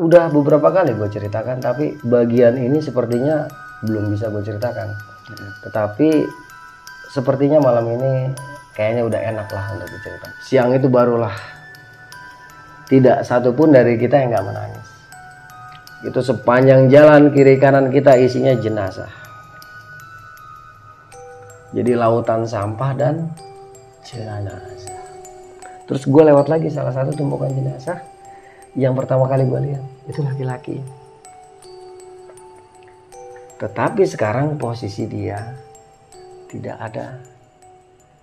udah beberapa kali gue ceritakan tapi bagian ini sepertinya belum bisa gue ceritakan. Tetapi sepertinya malam ini kayaknya udah enak lah untuk diceritakan. Siang itu barulah. Tidak satupun dari kita yang nggak menangis. Itu sepanjang jalan kiri kanan kita isinya jenazah. Jadi lautan sampah dan jenazah. Terus gue lewat lagi salah satu tumpukan jenazah. Yang pertama kali gue lihat itu laki-laki tetapi sekarang posisi dia tidak ada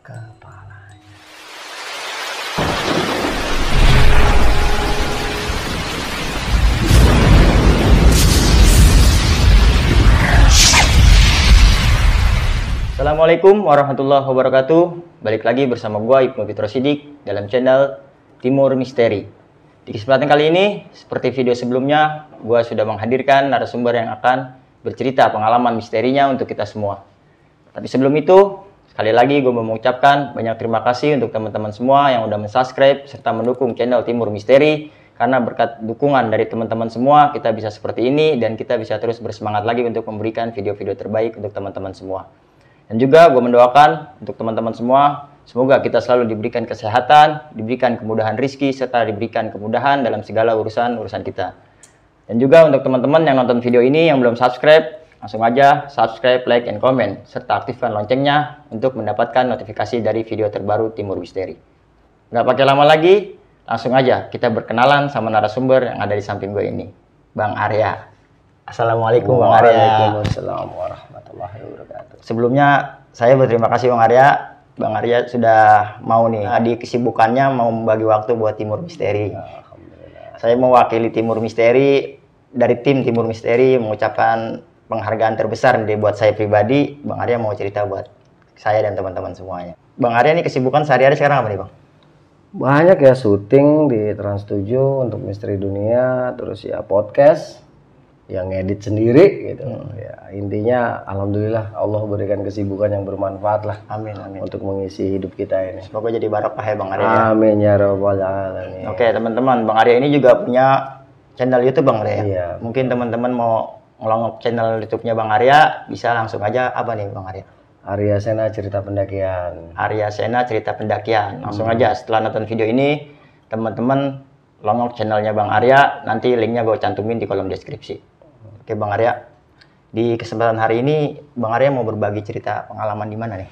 kepalanya Assalamualaikum warahmatullahi wabarakatuh. Balik lagi bersama gua Ibnu Fitro Sidik dalam channel Timur Misteri. Di kesempatan kali ini, seperti video sebelumnya, gua sudah menghadirkan narasumber yang akan bercerita pengalaman misterinya untuk kita semua. Tapi sebelum itu, sekali lagi gue mau mengucapkan banyak terima kasih untuk teman-teman semua yang udah mensubscribe serta mendukung channel Timur Misteri karena berkat dukungan dari teman-teman semua kita bisa seperti ini dan kita bisa terus bersemangat lagi untuk memberikan video-video terbaik untuk teman-teman semua. Dan juga gue mendoakan untuk teman-teman semua, semoga kita selalu diberikan kesehatan, diberikan kemudahan rizki, serta diberikan kemudahan dalam segala urusan-urusan kita. Dan juga untuk teman-teman yang nonton video ini yang belum subscribe, langsung aja subscribe, like, and comment, serta aktifkan loncengnya untuk mendapatkan notifikasi dari video terbaru Timur Misteri. Nggak pakai lama lagi, langsung aja kita berkenalan sama narasumber yang ada di samping gue ini, Bang Arya. Assalamualaikum Bang Arya. Waalaikumsalam warahmatullahi wabarakatuh Sebelumnya saya berterima kasih Bang Arya. Bang Arya sudah mau nih di kesibukannya mau membagi waktu buat Timur Misteri. Alhamdulillah Saya mewakili Timur Misteri dari tim Timur Misteri mengucapkan penghargaan terbesar nih buat saya pribadi. Bang Arya mau cerita buat saya dan teman-teman semuanya. Bang Arya nih kesibukan sehari-hari sekarang apa nih Bang? banyak ya syuting di Trans 7 untuk Misteri Dunia terus ya podcast yang ngedit sendiri gitu ya intinya alhamdulillah Allah berikan kesibukan yang bermanfaat lah Amin amin. untuk mengisi hidup kita ini Semoga jadi barokah ya Bang Arya. ya. amin ya rabbal alamin Oke teman-teman, Bang Arya ini juga punya channel YouTube Bang Arya. ya? Iya. Mungkin teman-teman mau ngelongok channel YouTube-nya Bang Arya, bisa langsung aja apa nih Bang Arya? Arya Sena cerita pendakian Arya Sena cerita pendakian. Langsung aja setelah nonton video ini, teman-teman longok channelnya Bang Arya, nanti linknya gue cantumin di kolom deskripsi. Oke Bang Arya, di kesempatan hari ini Bang Arya mau berbagi cerita pengalaman di mana nih?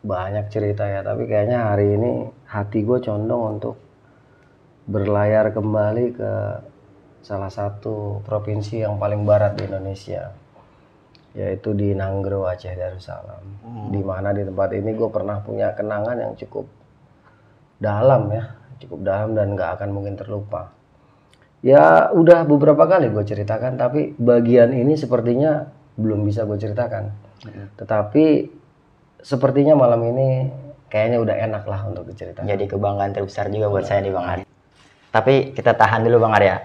banyak cerita ya tapi kayaknya hari ini hati gue condong untuk berlayar kembali ke salah satu provinsi yang paling barat di Indonesia yaitu di Nanggro Aceh Darussalam. Di mana di tempat ini gue pernah punya kenangan yang cukup dalam ya cukup dalam dan nggak akan mungkin terlupa ya udah beberapa kali gue ceritakan tapi bagian ini sepertinya belum bisa gue ceritakan tetapi sepertinya malam ini kayaknya udah enak lah untuk diceritakan. Jadi kebanggaan terbesar juga buat saya nih Bang Arya. Tapi kita tahan dulu Bang Arya.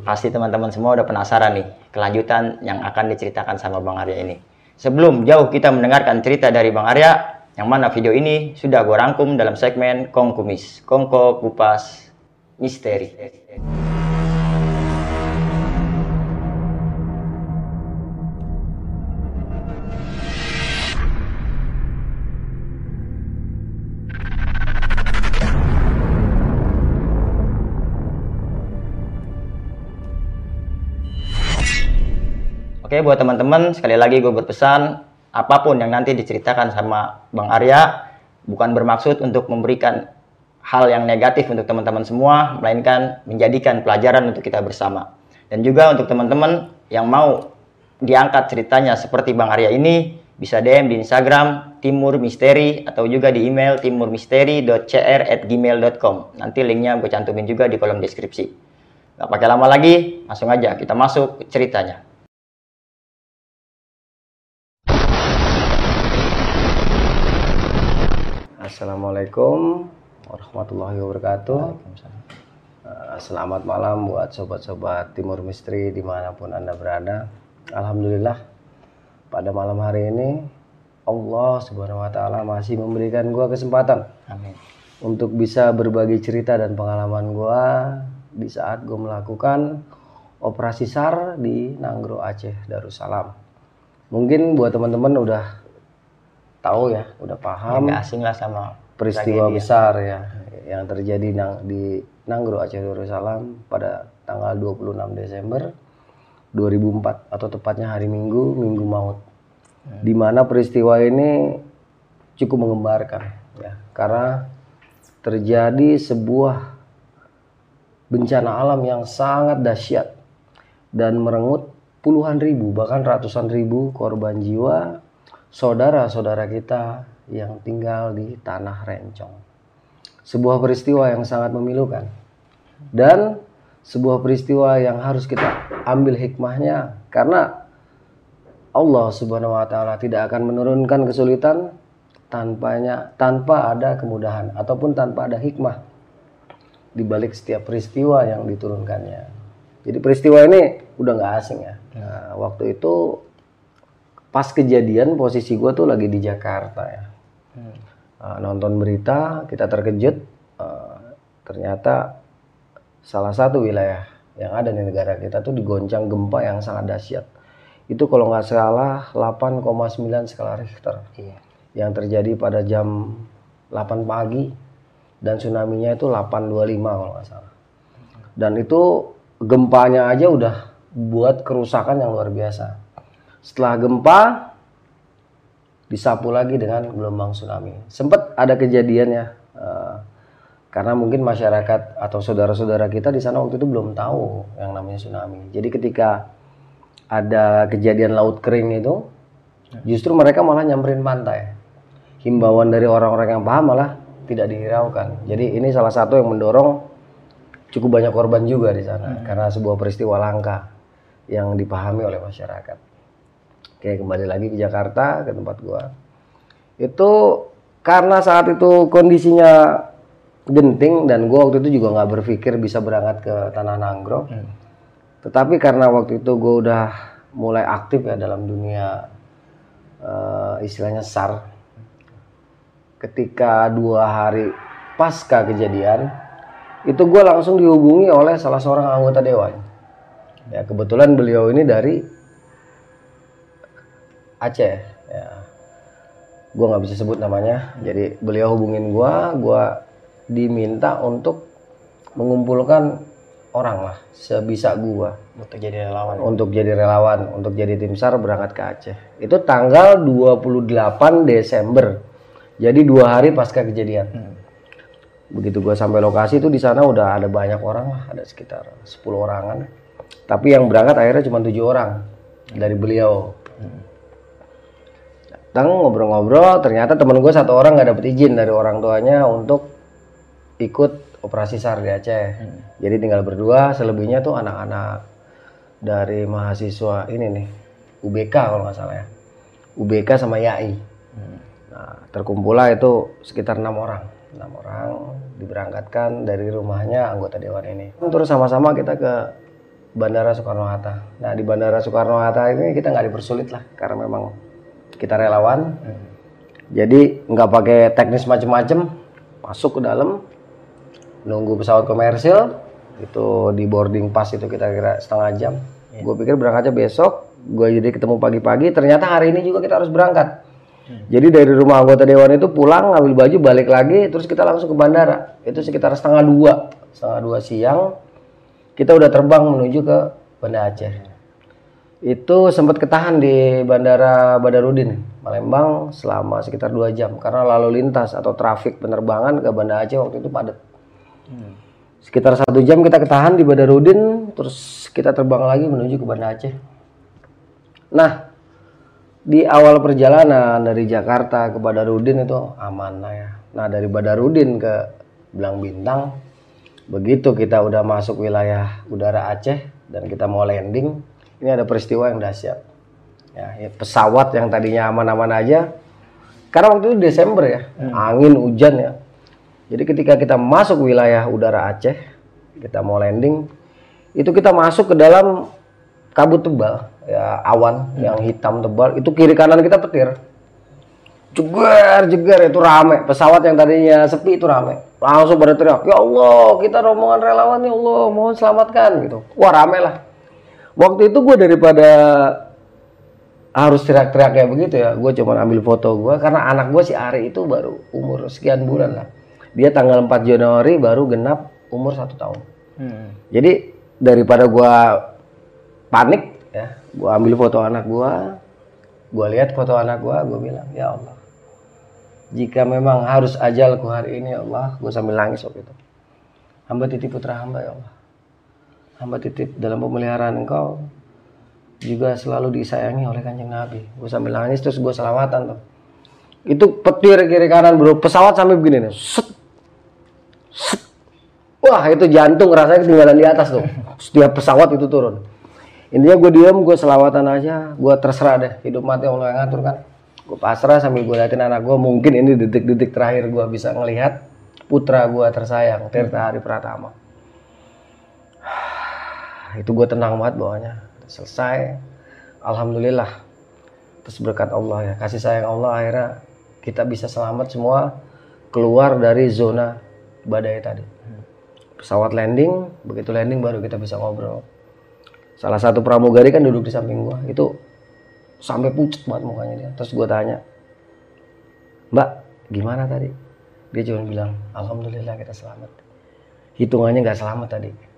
Pasti teman-teman semua udah penasaran nih kelanjutan yang akan diceritakan sama Bang Arya ini. Sebelum jauh kita mendengarkan cerita dari Bang Arya, yang mana video ini sudah gue rangkum dalam segmen Kong Kumis, Kongko Kupas Misteri. Oke, buat teman-teman, sekali lagi gue berpesan, apa pun yang nanti diceritakan sama Bang Arya, bukan bermaksud untuk memberikan hal yang negatif untuk teman-teman semua, melainkan menjadikan pelajaran untuk kita bersama. Dan juga untuk teman-teman yang mau diangkat ceritanya seperti Bang Arya ini, bisa DM di Instagram Timur Misteri atau juga di email timurmisteri.cr@gmail.com. Nanti linknya gue cantumin juga di kolom deskripsi. Gak pakai lama lagi, langsung aja kita masuk ceritanya. Assalamualaikum warahmatullahi wabarakatuh. Eh, Selamat malam buat sobat-sobat Timur Misteri di mana pun anda berada. Alhamdulillah pada malam hari ini Allah Subhanahu Wa Taala masih memberikan gua kesempatan Amin. untuk bisa berbagi cerita dan pengalaman gua di saat gue melakukan operasi SAR di Nanggro Aceh Darussalam. Mungkin buat teman-teman udah tahu ya, udah paham Nggak asing lah sama peristiwa besar ya yang terjadi nang- di Nanggro Aceh Darussalam pada tanggal 26 Desember 2004 atau tepatnya hari Minggu, Minggu Maut. Di mana peristiwa ini cukup mengembarkan ya. Karena terjadi sebuah bencana alam yang sangat dahsyat dan merenggut puluhan ribu bahkan ratusan ribu korban jiwa saudara-saudara kita yang tinggal di tanah rencong. Sebuah peristiwa yang sangat memilukan dan sebuah peristiwa yang harus kita ambil hikmahnya karena Allah Subhanahu wa taala tidak akan menurunkan kesulitan tanpanya tanpa ada kemudahan ataupun tanpa ada hikmah di balik setiap peristiwa yang diturunkannya. Jadi peristiwa ini udah nggak asing ya. Nah, waktu itu pas kejadian posisi gue tuh lagi di Jakarta ya. Uh, nonton berita kita terkejut uh, ternyata salah satu wilayah yang ada di negara kita tuh digoncang gempa yang sangat dahsyat. Itu kalau nggak salah 8,9 skala Richter Iya. yang terjadi pada jam 8 pagi dan tsunami-nya itu 825 kalau nggak salah. Dan itu gempanya aja udah buat kerusakan yang luar biasa. Setelah gempa disapu lagi dengan gelombang tsunami. Sempat ada kejadian ya, eh, karena mungkin masyarakat atau saudara-saudara kita di sana waktu itu belum tahu yang namanya tsunami. Jadi ketika ada kejadian laut kering itu, justru mereka malah nyamperin pantai. Himbauan dari orang-orang yang paham malah tidak dihiraukan. Jadi ini salah satu yang mendorong cukup banyak korban juga di sana karena sebuah peristiwa langka yang dipahami oleh masyarakat. Oke, kembali lagi ke Jakarta ke tempat gua. Itu karena saat itu kondisinya genting dan gua waktu itu juga nggak berpikir bisa berangkat ke Tanah Nanggro. Tetapi karena waktu itu gua udah mulai aktif ya dalam dunia eh, istilahnya SAR. Ketika dua hari pasca kejadian, itu gue langsung dihubungi oleh salah seorang anggota dewan. Ya kebetulan beliau ini dari Aceh. Ya. Gue nggak bisa sebut namanya. Jadi beliau hubungin gue, gue diminta untuk mengumpulkan orang lah sebisa gue Untuk jadi relawan. untuk jadi relawan, untuk jadi tim SAR berangkat ke Aceh. Itu tanggal 28 Desember. Jadi dua hari pasca kejadian. Begitu gue sampai lokasi itu di sana udah ada banyak orang lah, ada sekitar 10 orangan. Tapi yang berangkat akhirnya cuma tujuh orang dari beliau. Datang ngobrol-ngobrol, ternyata temen gue satu orang nggak dapet izin dari orang tuanya untuk ikut operasi SAR di Aceh. Jadi tinggal berdua, selebihnya tuh anak-anak dari mahasiswa ini nih, UBK kalau nggak salah ya. UBK sama YAI. Nah, terkumpullah itu sekitar enam orang. Enam orang diberangkatkan dari rumahnya anggota dewan ini. Terus sama-sama kita ke Bandara Soekarno-Hatta. Nah, di Bandara Soekarno-Hatta ini kita nggak dipersulit lah, karena memang kita relawan. Jadi nggak pakai teknis macem-macem, masuk ke dalam, nunggu pesawat komersil, itu di boarding pass itu kita kira setengah jam. Gue pikir berangkatnya besok, gue jadi ketemu pagi-pagi, ternyata hari ini juga kita harus berangkat. Jadi dari rumah anggota dewan itu pulang, ngambil baju, balik lagi, terus kita langsung ke bandara. Itu sekitar setengah dua, setengah dua siang, kita udah terbang menuju ke Banda Aceh. Itu sempat ketahan di Bandara Badarudin, Palembang selama sekitar dua jam karena lalu lintas atau trafik penerbangan ke Banda Aceh waktu itu padat. Sekitar satu jam kita ketahan di Badarudin, terus kita terbang lagi menuju ke Banda Aceh. Nah, di awal perjalanan dari Jakarta ke Badarudin itu aman lah ya. Nah dari Badarudin ke Belang Bintang, begitu kita udah masuk wilayah udara Aceh dan kita mau landing, ini ada peristiwa yang dahsyat. Ya, ya, pesawat yang tadinya aman-aman aja, karena waktu itu Desember ya, angin hujan ya. Jadi ketika kita masuk wilayah udara Aceh, kita mau landing, itu kita masuk ke dalam kabut tebal, ya awan yang hitam tebal, itu kiri kanan kita petir. jeger jeger itu rame. Pesawat yang tadinya sepi itu rame. Langsung pada teriak ya Allah kita rombongan relawan ya Allah mohon selamatkan gitu. Wah rame lah waktu itu gue daripada harus teriak-teriak kayak begitu ya gue cuma ambil foto gue karena anak gue si Ari itu baru umur sekian bulan lah dia tanggal 4 Januari baru genap umur satu tahun Hmm. jadi daripada gua panik ya, gua ambil foto anak gua, gua lihat foto anak gua, gua bilang, "Ya Allah, jika memang harus ajalku hari ini ya Allah," gua sambil nangis waktu itu. Hamba titip putra hamba ya Allah. Hamba titip dalam pemeliharaan Engkau juga selalu disayangi oleh kanjeng Nabi. Gua sambil nangis terus gua selawatan tuh. Itu petir kiri kanan bro, pesawat sampai begini nih. Set, set, Wah itu jantung rasanya ketinggalan di atas tuh. Setiap pesawat itu turun. Intinya gue diem, gue selawatan aja, gue terserah deh. Hidup mati Allah yang ngatur kan. Gue pasrah sambil gue liatin anak gue. Mungkin ini detik-detik terakhir gue bisa ngelihat putra gue tersayang, Tirta Hari Pratama. Itu gue tenang banget bawahnya. Selesai. Alhamdulillah. Terus berkat Allah ya, kasih sayang Allah akhirnya kita bisa selamat semua keluar dari zona badai tadi. Pesawat landing begitu landing baru kita bisa ngobrol. Salah satu pramugari kan duduk di samping gua. Itu sampai pucat banget mukanya dia. Terus gua tanya mbak gimana tadi? Dia cuma bilang alhamdulillah kita selamat. Hitungannya nggak selamat tadi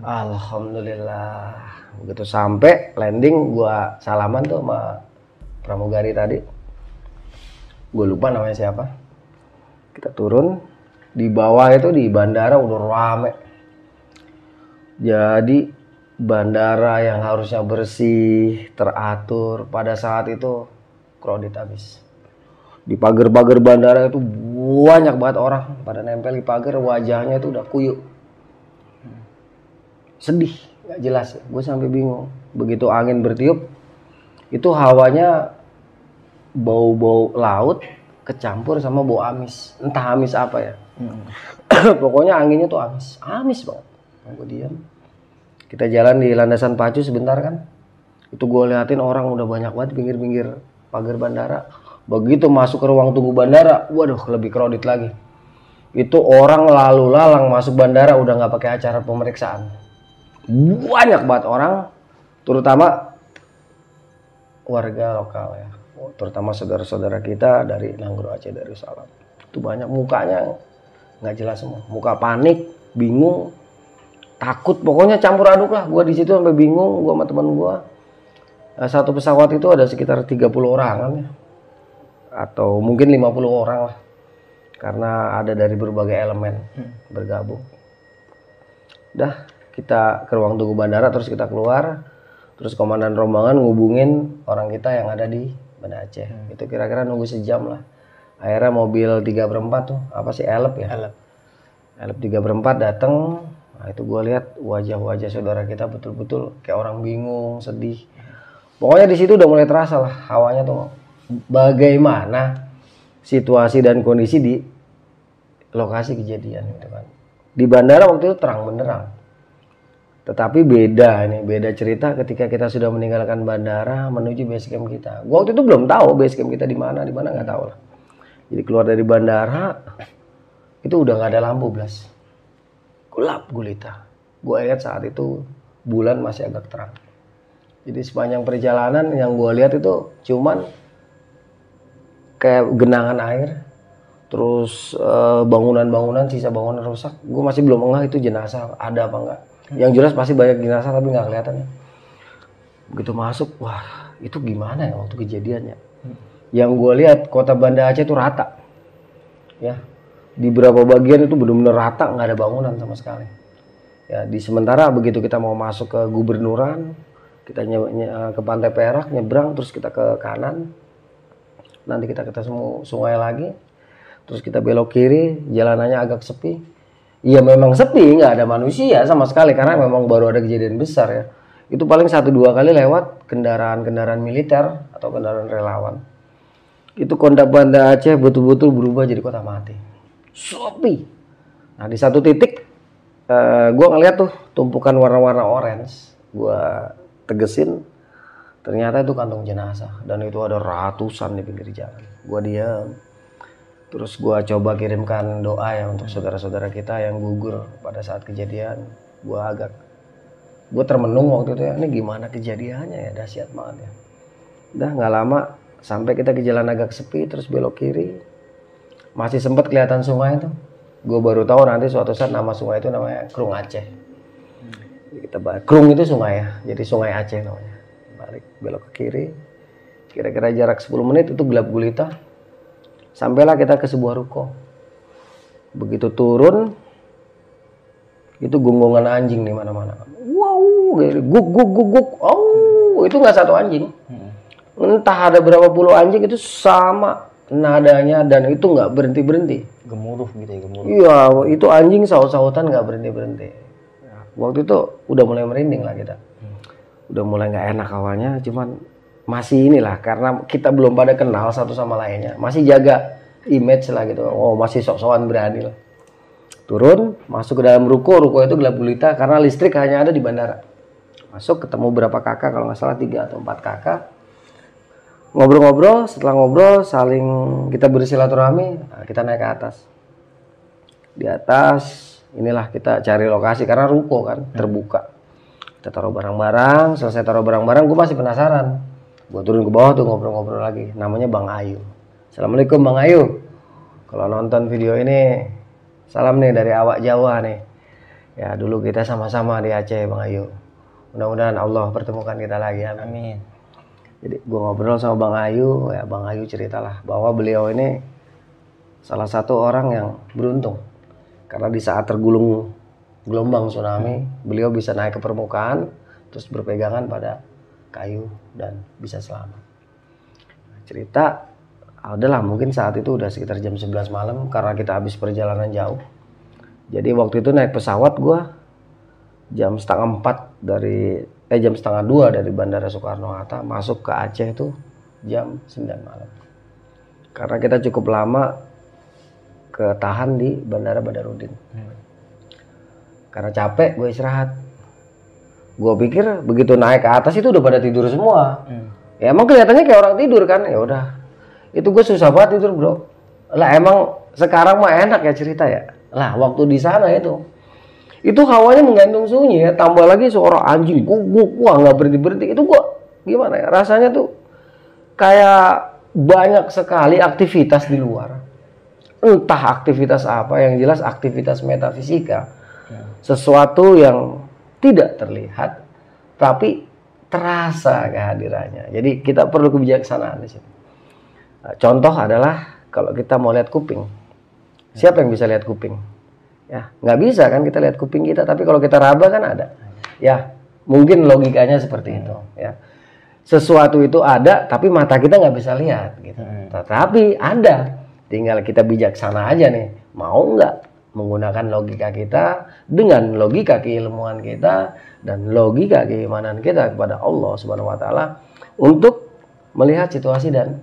alhamdulillah begitu sampai landing gua salaman tuh sama pramugari tadi gue lupa namanya siapa kita turun di bawah itu di bandara udah rame. Jadi bandara yang harusnya bersih, teratur pada saat itu kredit habis. Di pagar-pagar bandara itu banyak banget orang pada nempel di pagar wajahnya itu udah kuyuk. Sedih, nggak jelas. Gue sampai bingung. Begitu angin bertiup, itu hawanya bau-bau laut kecampur sama bau amis. Entah amis apa ya. Pokoknya anginnya tuh amis, amis banget. Gue diam. Kita jalan di landasan pacu sebentar kan. Itu gue liatin orang udah banyak banget pinggir-pinggir pagar bandara. Begitu masuk ke ruang tunggu bandara, waduh lebih kredit lagi. Itu orang lalu lalang masuk bandara udah nggak pakai acara pemeriksaan. Banyak banget orang, terutama warga lokal ya. Terutama saudara-saudara kita dari Nanggro Aceh Darussalam. Itu banyak mukanya nggak jelas semua. Muka panik bingung takut. Pokoknya campur aduk lah. Gue di situ sampai bingung gue sama teman gue satu pesawat itu ada sekitar 30 orang kan ya. Atau mungkin 50 orang lah. Karena ada dari berbagai elemen bergabung. Dah kita ke ruang tunggu bandara terus kita keluar. Terus komandan rombongan ngubungin orang kita yang ada di Banda Aceh. Itu kira-kira nunggu sejam lah. Akhirnya mobil 3 per 4 tuh apa sih elep ya? Elep. elep 3 per 4 dateng. Nah itu gue lihat wajah-wajah saudara kita betul-betul kayak orang bingung sedih. Pokoknya di situ udah mulai terasa lah hawanya tuh bagaimana situasi dan kondisi di lokasi kejadian gitu kan. Di bandara waktu itu terang benderang tetapi beda ini beda cerita ketika kita sudah meninggalkan bandara menuju base camp kita. Gua waktu itu belum tahu base camp kita di mana di mana nggak tahu lah. Jadi keluar dari bandara itu udah nggak ada lampu blas. Gelap gulita. Gue lihat saat itu bulan masih agak terang. Jadi sepanjang perjalanan yang gue lihat itu cuman kayak genangan air terus eh, bangunan-bangunan sisa bangunan rusak. Gue masih belum ngeh itu jenazah ada apa enggak yang jelas pasti banyak jenazah tapi nggak kelihatan. Begitu masuk wah itu gimana ya waktu kejadiannya? Yang gue lihat kota Banda Aceh itu rata. Ya di beberapa bagian itu benar-benar rata nggak ada bangunan sama sekali. Ya di sementara begitu kita mau masuk ke gubernuran kita nye- nye- ke pantai Perak nyebrang terus kita ke kanan. Nanti kita ketemu sungai lagi terus kita belok kiri jalanannya agak sepi iya memang sepi nggak ada manusia sama sekali karena memang baru ada kejadian besar ya. Itu paling satu dua kali lewat kendaraan-kendaraan militer atau kendaraan relawan. Itu kota Banda Aceh betul-betul berubah jadi kota mati. Sepi. Nah di satu titik eh, gua ngeliat tuh tumpukan warna-warna orange. Gua tegesin ternyata itu kantong jenazah. Dan itu ada ratusan di pinggir jalan. Gua diam terus gua coba kirimkan doa ya untuk saudara-saudara kita yang gugur pada saat kejadian. Gua agak gue termenung waktu itu ya ini gimana kejadiannya ya dahsyat banget ya. Udah nggak lama sampai kita ke jalan agak sepi terus belok kiri. Masih sempat kelihatan sungai itu gue baru tahu nanti suatu saat nama sungai itu namanya Krung Aceh. Kita balik Krung itu sungai ya jadi sungai Aceh namanya. Balik belok ke kiri. Kira-kira jarak 10 menit itu gelap gulita sampailah kita ke sebuah ruko. Begitu turun itu gunggungan anjing di mana-mana. Wow gitu. guk guk guk guk. Oh itu nggak satu anjing. Entah ada berapa puluh anjing itu sama nadanya dan itu nggak berhenti berhenti Gemuruh gitu ya, gemuruh. iya itu anjing saut-sautan nggak berhenti berhenti waktu itu udah mulai merinding lah kita. Udah mulai nggak enak awalnya cuman masih inilah karena kita belum pada kenal satu sama lainnya. Masih jaga image lah gitu. Oh masih sok-sokan berani lah. Turun masuk ke dalam ruko. Ruko itu gelap gulita karena listrik hanya ada di bandara. Masuk ketemu berapa kakak kalau nggak salah tiga atau empat kakak. Ngobrol-ngobrol setelah ngobrol saling kita bersilaturahmi nah, kita naik ke atas. Di atas inilah kita cari lokasi karena ruko kan terbuka. Kita taruh barang-barang selesai taruh barang-barang gue masih penasaran gue turun ke bawah tuh ngobrol-ngobrol lagi namanya Bang Ayu Assalamualaikum Bang Ayu kalau nonton video ini Salam nih dari awak Jawa nih. Ya dulu kita sama-sama di Aceh Bang Ayu. Mudah-mudahan Allah pertemukan kita lagi. Amin. Amin. Jadi gue ngobrol sama Bang Ayu, ya Bang Ayu ceritalah bahwa beliau ini salah satu orang yang beruntung. Karena di saat tergulung gelombang tsunami, beliau bisa naik ke permukaan, terus berpegangan pada kayu dan bisa selamat. Cerita adalah mungkin saat itu udah sekitar jam 11 malam karena kita habis perjalanan jauh. Jadi waktu itu naik pesawat gua jam setengah empat dari eh jam setengah dua dari Bandara Soekarno Hatta masuk ke Aceh itu jam 9 malam. Karena kita cukup lama ketahan di Bandara Badarudin. Karena capek gue istirahat. Gue pikir begitu naik ke atas itu udah pada tidur semua. Ya emang kelihatannya kayak orang tidur kan. Ya udah. Itu gue susah banget tidur, Bro. Lah emang sekarang mah enak ya cerita ya. Lah waktu di sana itu itu hawanya menggantung sunyi ya tambah lagi seorang anjing guguk wah nggak berhenti berhenti itu gua gimana ya rasanya tuh kayak banyak sekali aktivitas di luar entah aktivitas apa yang jelas aktivitas metafisika sesuatu yang tidak terlihat tapi terasa kehadirannya. Jadi kita perlu kebijaksanaan di situ. Nah, contoh adalah kalau kita mau lihat kuping. Siapa yang bisa lihat kuping? Ya nggak bisa kan kita lihat kuping kita tapi kalau kita raba kan ada. Ya mungkin logikanya seperti itu ya. Sesuatu itu ada tapi mata kita nggak bisa lihat gitu. Tetapi ada. Tinggal kita bijaksana aja nih mau nggak menggunakan logika kita dengan logika keilmuan kita dan logika keimanan kita kepada Allah Subhanahu Wa Taala untuk melihat situasi dan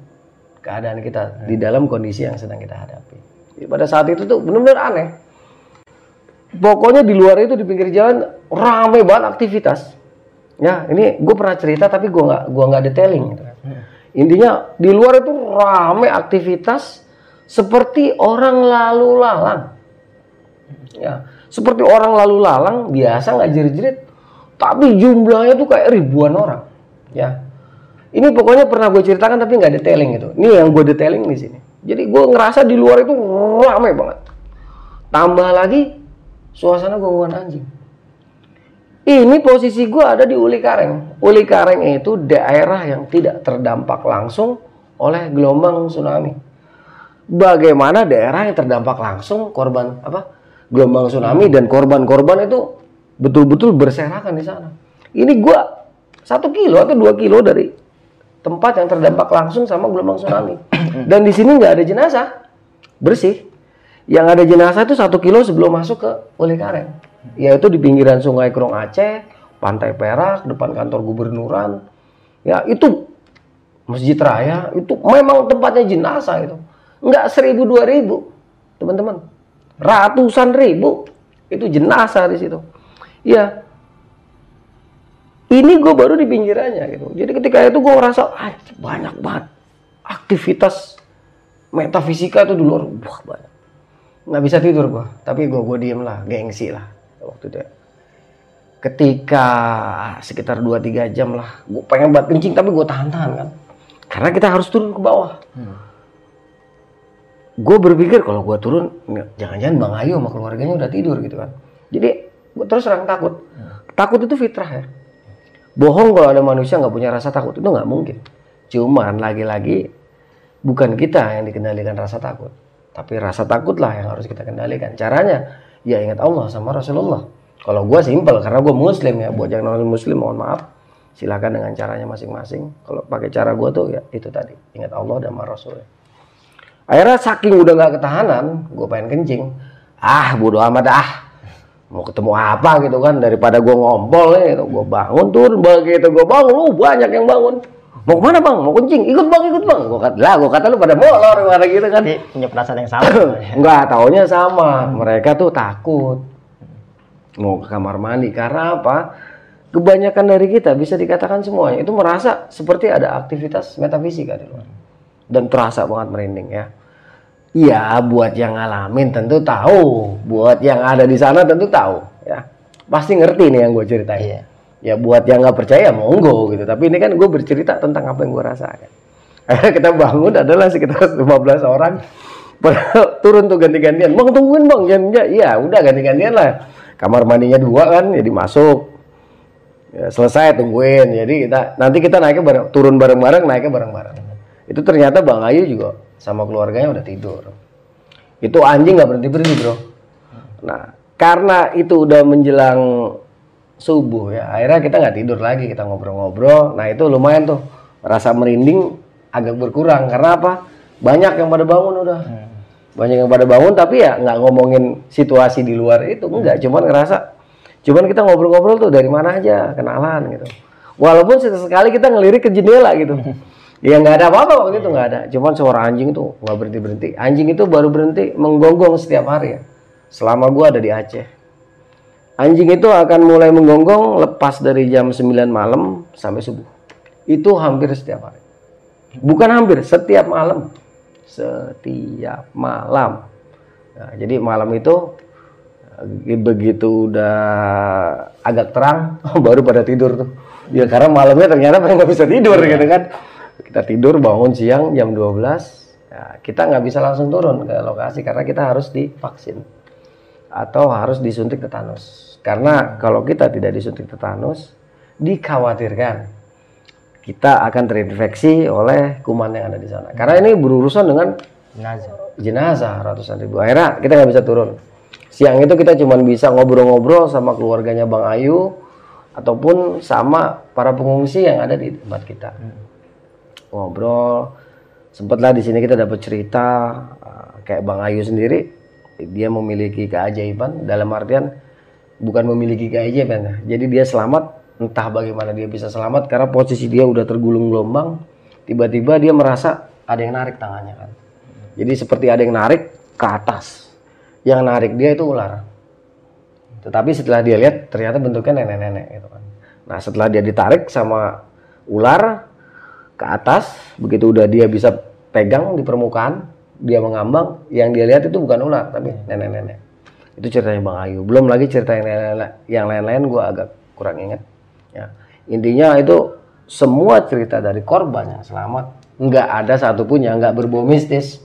keadaan kita di dalam kondisi yang sedang kita hadapi. Jadi pada saat itu tuh benar-benar aneh. Pokoknya di luar itu di pinggir jalan rame banget aktivitas. Ya ini gue pernah cerita tapi gue nggak gua nggak detailing gitu. intinya di luar itu rame aktivitas seperti orang lalu lalang ya seperti orang lalu lalang biasa nggak jerit-jerit tapi jumlahnya tuh kayak ribuan orang ya ini pokoknya pernah gue ceritakan tapi nggak detailing gitu ini yang gue detailing di sini jadi gue ngerasa di luar itu rame banget tambah lagi suasana gangguan anjing. Ini posisi gue ada di Uli Kareng. Uli Kareng itu daerah yang tidak terdampak langsung oleh gelombang tsunami. Bagaimana daerah yang terdampak langsung korban apa gelombang tsunami dan korban-korban itu betul-betul berserakan di sana. Ini gue satu kilo atau dua kilo dari tempat yang terdampak langsung sama gelombang tsunami. Dan di sini nggak ada jenazah, bersih. Yang ada jenazah itu satu kilo sebelum masuk ke Uli Kareng yaitu di pinggiran sungai Krong Aceh pantai Perak depan kantor gubernuran. Ya itu Masjid Raya itu memang tempatnya jenazah itu. Nggak seribu dua ribu teman-teman ratusan ribu. Itu jenazah di situ. Ya ini gue baru di pinggirannya gitu. Jadi ketika itu gue ngerasa ah, banyak banget aktivitas metafisika itu di luar. Wah banyak. Nggak bisa tidur gue tapi gue gue diem lah gengsi lah waktu itu ya. ketika sekitar 2-3 jam lah gue pengen buat kencing tapi gue tahan-tahan kan. Karena kita harus turun ke bawah gue berpikir kalau gue turun jangan-jangan bang Ayu sama keluarganya udah tidur gitu kan. Jadi gue terus terang takut. Takut itu fitrah ya. Bohong kalau ada manusia nggak punya rasa takut itu nggak mungkin. Cuman lagi-lagi bukan kita yang dikendalikan rasa takut tapi rasa takutlah yang harus kita kendalikan. Caranya ya ingat Allah sama Rasulullah. Kalau gue simpel karena gue muslim ya buat yang non muslim mohon maaf. Silakan dengan caranya masing-masing. Kalau pakai cara gue tuh ya itu tadi. Ingat Allah dan Rasulnya akhirnya saking udah nggak ketahanan gue pengen kencing. Ah bodo amat ah. Mau ketemu apa gitu kan daripada gue ngompol nih gitu. gue bangun turun begitu gue bangun. Lu banyak yang bangun. Mau ke mana bang? Mau kencing? Ikut bang ikut bang. Gue kata lah gue kata lu pada molor pada gitu kan. Punya perasaan yang sama. Enggak, taunya sama. Mereka tuh takut. Mau ke kamar mandi karena apa? Kebanyakan dari kita bisa dikatakan semuanya itu merasa seperti ada aktivitas metafisika di luar dan terasa banget merinding ya. Iya, buat yang ngalamin tentu tahu, buat yang ada di sana tentu tahu ya. Pasti ngerti nih yang gue ceritain. Iya. Ya buat yang nggak percaya monggo gitu. Tapi ini kan gue bercerita tentang apa yang gue rasakan. Akhirnya kita bangun adalah sekitar 15 orang turun tuh ganti-gantian. Bang tungguin bang, jangan ya, iya udah ganti-gantian lah. Kamar mandinya dua kan, jadi masuk. Ya, selesai tungguin. Jadi kita nanti kita naiknya bareng, turun bareng-bareng, naiknya bareng-bareng. Itu ternyata Bang Ayu juga sama keluarganya udah tidur. Itu anjing nggak berhenti berhenti bro. Nah karena itu udah menjelang subuh ya, akhirnya kita nggak tidur lagi, kita ngobrol-ngobrol. Nah itu lumayan tuh rasa merinding agak berkurang karena apa? Banyak yang pada bangun udah banyak yang pada bangun tapi ya nggak ngomongin situasi di luar itu enggak cuman ngerasa cuman kita ngobrol-ngobrol tuh dari mana aja kenalan gitu walaupun sesekali kita ngelirik ke jendela gitu ya nggak ada apa-apa waktu itu nggak ada. Cuman suara anjing tuh nggak berhenti berhenti anjing itu baru berhenti menggonggong setiap hari ya. Selama gua ada di Aceh. Anjing itu akan mulai menggonggong lepas dari jam 9 malam sampai subuh. Itu hampir setiap hari. Bukan hampir setiap malam. Setiap malam. Nah, jadi malam itu eh, begitu udah agak terang baru pada tidur tuh. Ya karena malamnya ternyata mereka nggak bisa tidur gitu kan kita tidur bangun siang jam 12 ya, kita nggak bisa langsung turun ke lokasi karena kita harus divaksin. Atau harus disuntik tetanus. Karena kalau kita tidak disuntik tetanus dikhawatirkan kita akan terinfeksi oleh kuman yang ada di sana. Karena ini berurusan dengan Jenazah. jenazah ratusan ribu. Akhirnya kita nggak bisa turun. Siang itu kita cuma bisa ngobrol-ngobrol sama keluarganya Bang Ayu ataupun sama para pengungsi yang ada di tempat kita ngobrol. Sempatlah di sini kita dapat cerita uh, kayak Bang Ayu sendiri. Dia memiliki keajaiban dalam artian bukan memiliki keajaiban ya. jadi dia selamat entah bagaimana dia bisa selamat karena posisi dia udah tergulung gelombang tiba-tiba dia merasa ada yang narik tangannya kan. Jadi seperti ada yang narik ke atas. Yang narik dia itu ular. Tetapi setelah dia lihat ternyata bentuknya nenek-nenek gitu kan. Nah setelah dia ditarik sama ular ke atas begitu udah dia bisa pegang di permukaan dia mengambang yang dia lihat itu bukan ular tapi nenek-nenek. Itu ceritanya Bang Ayu. Belum lagi cerita yang lain-lain. Yang lain-lain gue agak kurang ingat. Ya. Intinya itu semua cerita dari korban yang selamat. Nggak ada satupun yang nggak berbau mistis.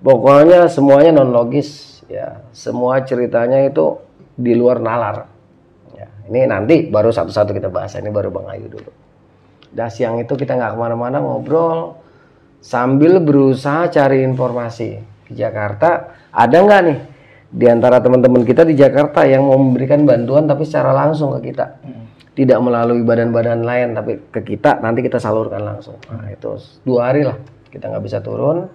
Pokoknya semuanya non logis ya. Semua ceritanya itu di luar nalar. Ya. Ini nanti baru satu-satu kita bahas. Ini baru Bang Ayu dulu Dah siang itu kita nggak ke mana-mana ngobrol sambil berusaha cari informasi di Jakarta. Ada nggak nih di antara teman-teman kita di Jakarta yang mau memberikan bantuan tapi secara langsung ke kita, tidak melalui badan-badan lain tapi ke kita nanti kita salurkan langsung. Nah, itu dua hari lah kita nggak bisa turun.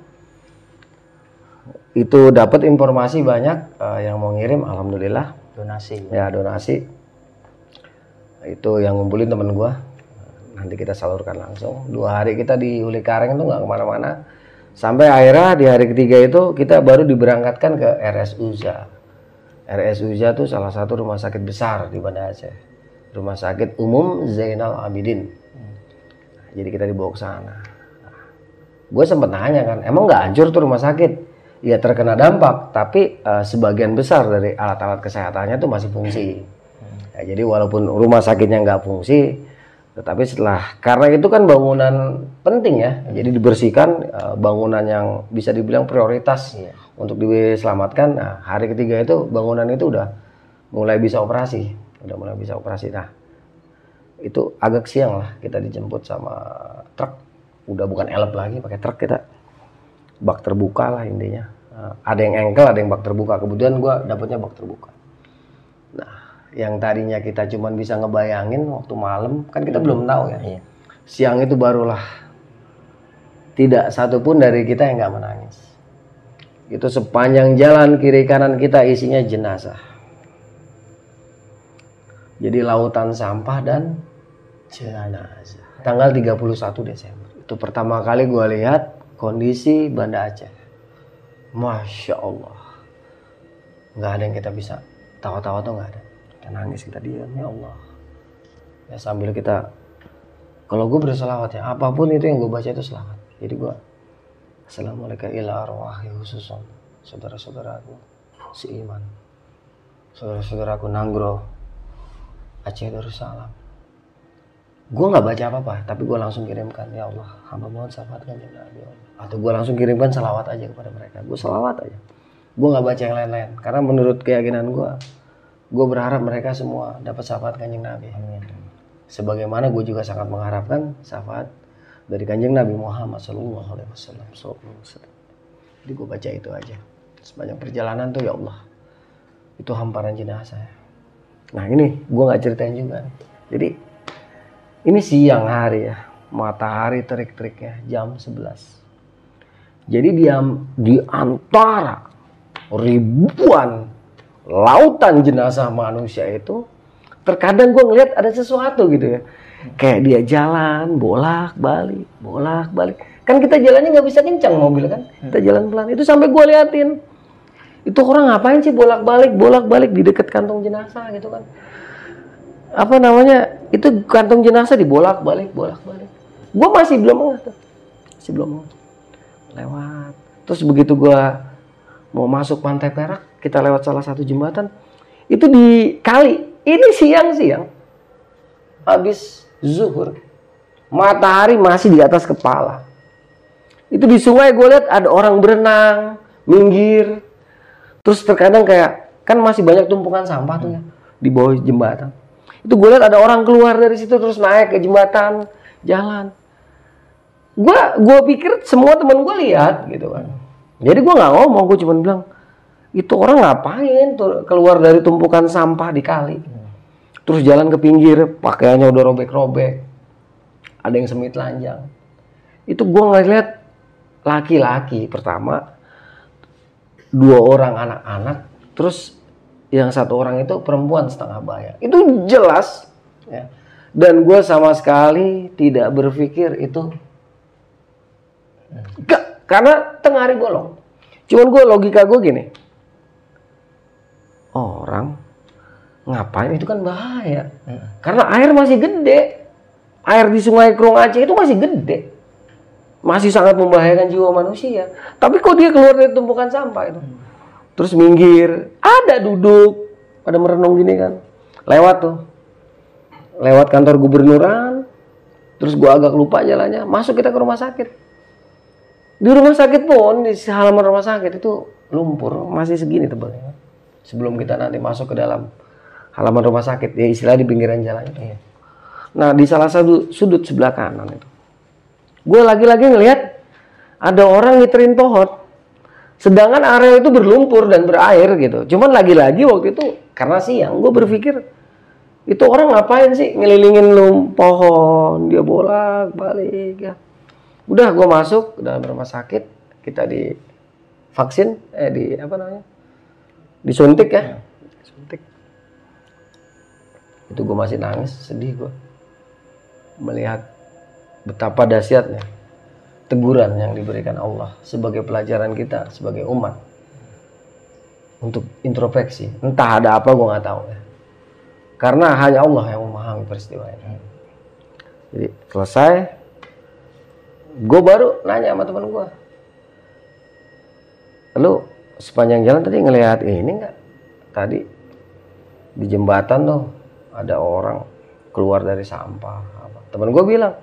Itu dapat informasi banyak eh, yang mau ngirim, alhamdulillah Donasi. ya donasi itu yang ngumpulin temen gua nanti kita salurkan langsung dua hari kita di Uli Kareng itu nggak ke mana-mana sampai akhirnya di hari ketiga itu kita baru diberangkatkan ke RS Uza RS Uza tuh salah satu rumah sakit besar di Banda Aceh Rumah Sakit Umum Zainal Abidin. Nah, jadi kita dibawa ke sana. gue sempet nanya kan, emang nggak hancur tuh rumah sakit? Ya terkena dampak, tapi eh, sebagian besar dari alat-alat kesehatannya tuh masih fungsi. Ya, jadi walaupun rumah sakitnya nggak fungsi, tetapi setelah karena itu kan bangunan penting ya, jadi dibersihkan eh, bangunan yang bisa dibilang prioritas untuk diselamatkan. Nah hari ketiga itu bangunan itu udah mulai bisa operasi, udah mulai bisa operasi. Nah itu agak siang lah kita dijemput sama truk, udah bukan elep lagi pakai truk kita, bak terbuka lah intinya. Eh, ada yang engkel, ada yang bak terbuka. Kebetulan gua dapetnya bak terbuka. Yang tadinya kita cuman bisa ngebayangin waktu malam, kan kita belum tahu ya. Iya. Siang itu barulah tidak satupun dari kita yang nggak menangis. Itu sepanjang jalan kiri kanan kita isinya jenazah. Jadi lautan sampah dan jenazah. Tanggal 31 Desember. Itu pertama kali gua lihat kondisi Banda Aceh. Masya Allah. Nggak ada yang kita bisa tawa-tawa tuh nggak ada. Kita nangis, kita diam, ya Allah. Ya sambil kita, kalau gue berselawat ya, apa pun itu yang gue baca itu selawat. Jadi gue, Assalamualaikum ila arwahi khususon. Saudara-saudaraku, seiman. Saudara-saudaraku Nanggro, Aceh Darussalam. Gue nggak baca apa-apa, tapi gue langsung kirimkan, ya Allah, hamba mohon selamatkan ya Nabi Allah. Atau gue langsung kirimkan salawat aja kepada mereka. Gue salawat aja. Gue nggak baca yang lain-lain, karena menurut keyakinan gue, gue berharap mereka semua dapat syafaat kanjeng Nabi. Sebagaimana gue juga sangat mengharapkan syafaat dari kanjeng Nabi Muhammad Sallallahu Alaihi Wasallam. Sallallahu Alaihi Wasallam. Jadi gue baca itu aja. Sepanjang perjalanan tuh ya Allah, itu hamparan jenazah. Nah ini gue nggak ceritain juga. Jadi ini siang hari ya, matahari terik-teriknya jam 11. Jadi dia di antara ribuan lautan jenazah manusia itu terkadang gue ngeliat ada sesuatu gitu ya. Kayak dia jalan bolak balik bolak balik kan kita jalannya nggak bisa kencang mobil kan? Kita jalan pelan. Itu sampai gue liatin. Itu orang ngapain sih bolak balik bolak balik di dekat kantong jenazah gitu kan? Apa namanya? Itu kantong jenazah dibolak balik bolak balik gue masih belum ngeh tuh. Masih belum lewat. Terus begitu gue mau masuk pantai perak kita lewat salah satu jembatan itu di kali ini siang-siang habis zuhur matahari masih di atas kepala. Itu di sungai gue lihat ada orang berenang minggir. Terus terkadang kayak kan masih banyak tumpukan sampah tuh ya di bawah jembatan. Itu gue lihat ada orang keluar dari situ terus naik ke jembatan jalan. Gue gue pikir semua temen gue lihat gitu kan. Jadi gue nggak ngomong gue cuma bilang itu orang ngapain tuh keluar dari tumpukan sampah di kali? Terus jalan ke pinggir pakaiannya udah robek-robek. Ada yang semit lanjang itu gue ngeliat laki-laki pertama dua orang anak-anak terus yang satu orang itu perempuan setengah baya. Itu jelas ya. dan gue sama sekali tidak berpikir itu Gak, karena tengah hari bolong cuman gue logika gue gini orang? Ngapain? Itu kan bahaya. Karena air masih gede. Air di sungai Krung Aceh itu masih gede. Masih sangat membahayakan jiwa manusia. Tapi kok dia keluar dari tumpukan sampah itu? Terus minggir. Ada duduk. Pada merenung gini kan. Lewat tuh. Lewat kantor gubernuran. Terus gua agak lupa jalannya. Masuk kita ke rumah sakit. Di rumah sakit pun di halaman rumah sakit itu lumpur. Masih segini tebalnya sebelum kita nanti masuk ke dalam halaman rumah sakit. Ya istilah di pinggiran jalan. Itu nah di salah satu sudut sebelah kanan itu gue lagi-lagi ngelihat ada orang ngiterin pohon. Sedangkan area itu berlumpur dan berair gitu. Cuman lagi-lagi waktu itu karena siang gue berpikir itu orang ngapain sih ngelilingin lum pohon? Dia bolak balik ya. Udah gue masuk ke dalam rumah sakit. Kita di vaksin eh di apa namanya disuntik ya? Suntik itu gue masih nangis sedih gue melihat betapa dahsyatnya teguran yang diberikan Allah sebagai pelajaran kita sebagai umat. Untuk introspeksi entah ada apa gue nggak tahu ya. Karena hanya Allah yang memahami peristiwa ini. Jadi selesai. Gue baru nanya sama teman gue lu sepanjang jalan tadi ngelihat ini nggak? Tadi di jembatan tuh ada orang keluar dari sampah. Apa? Teman gue bilang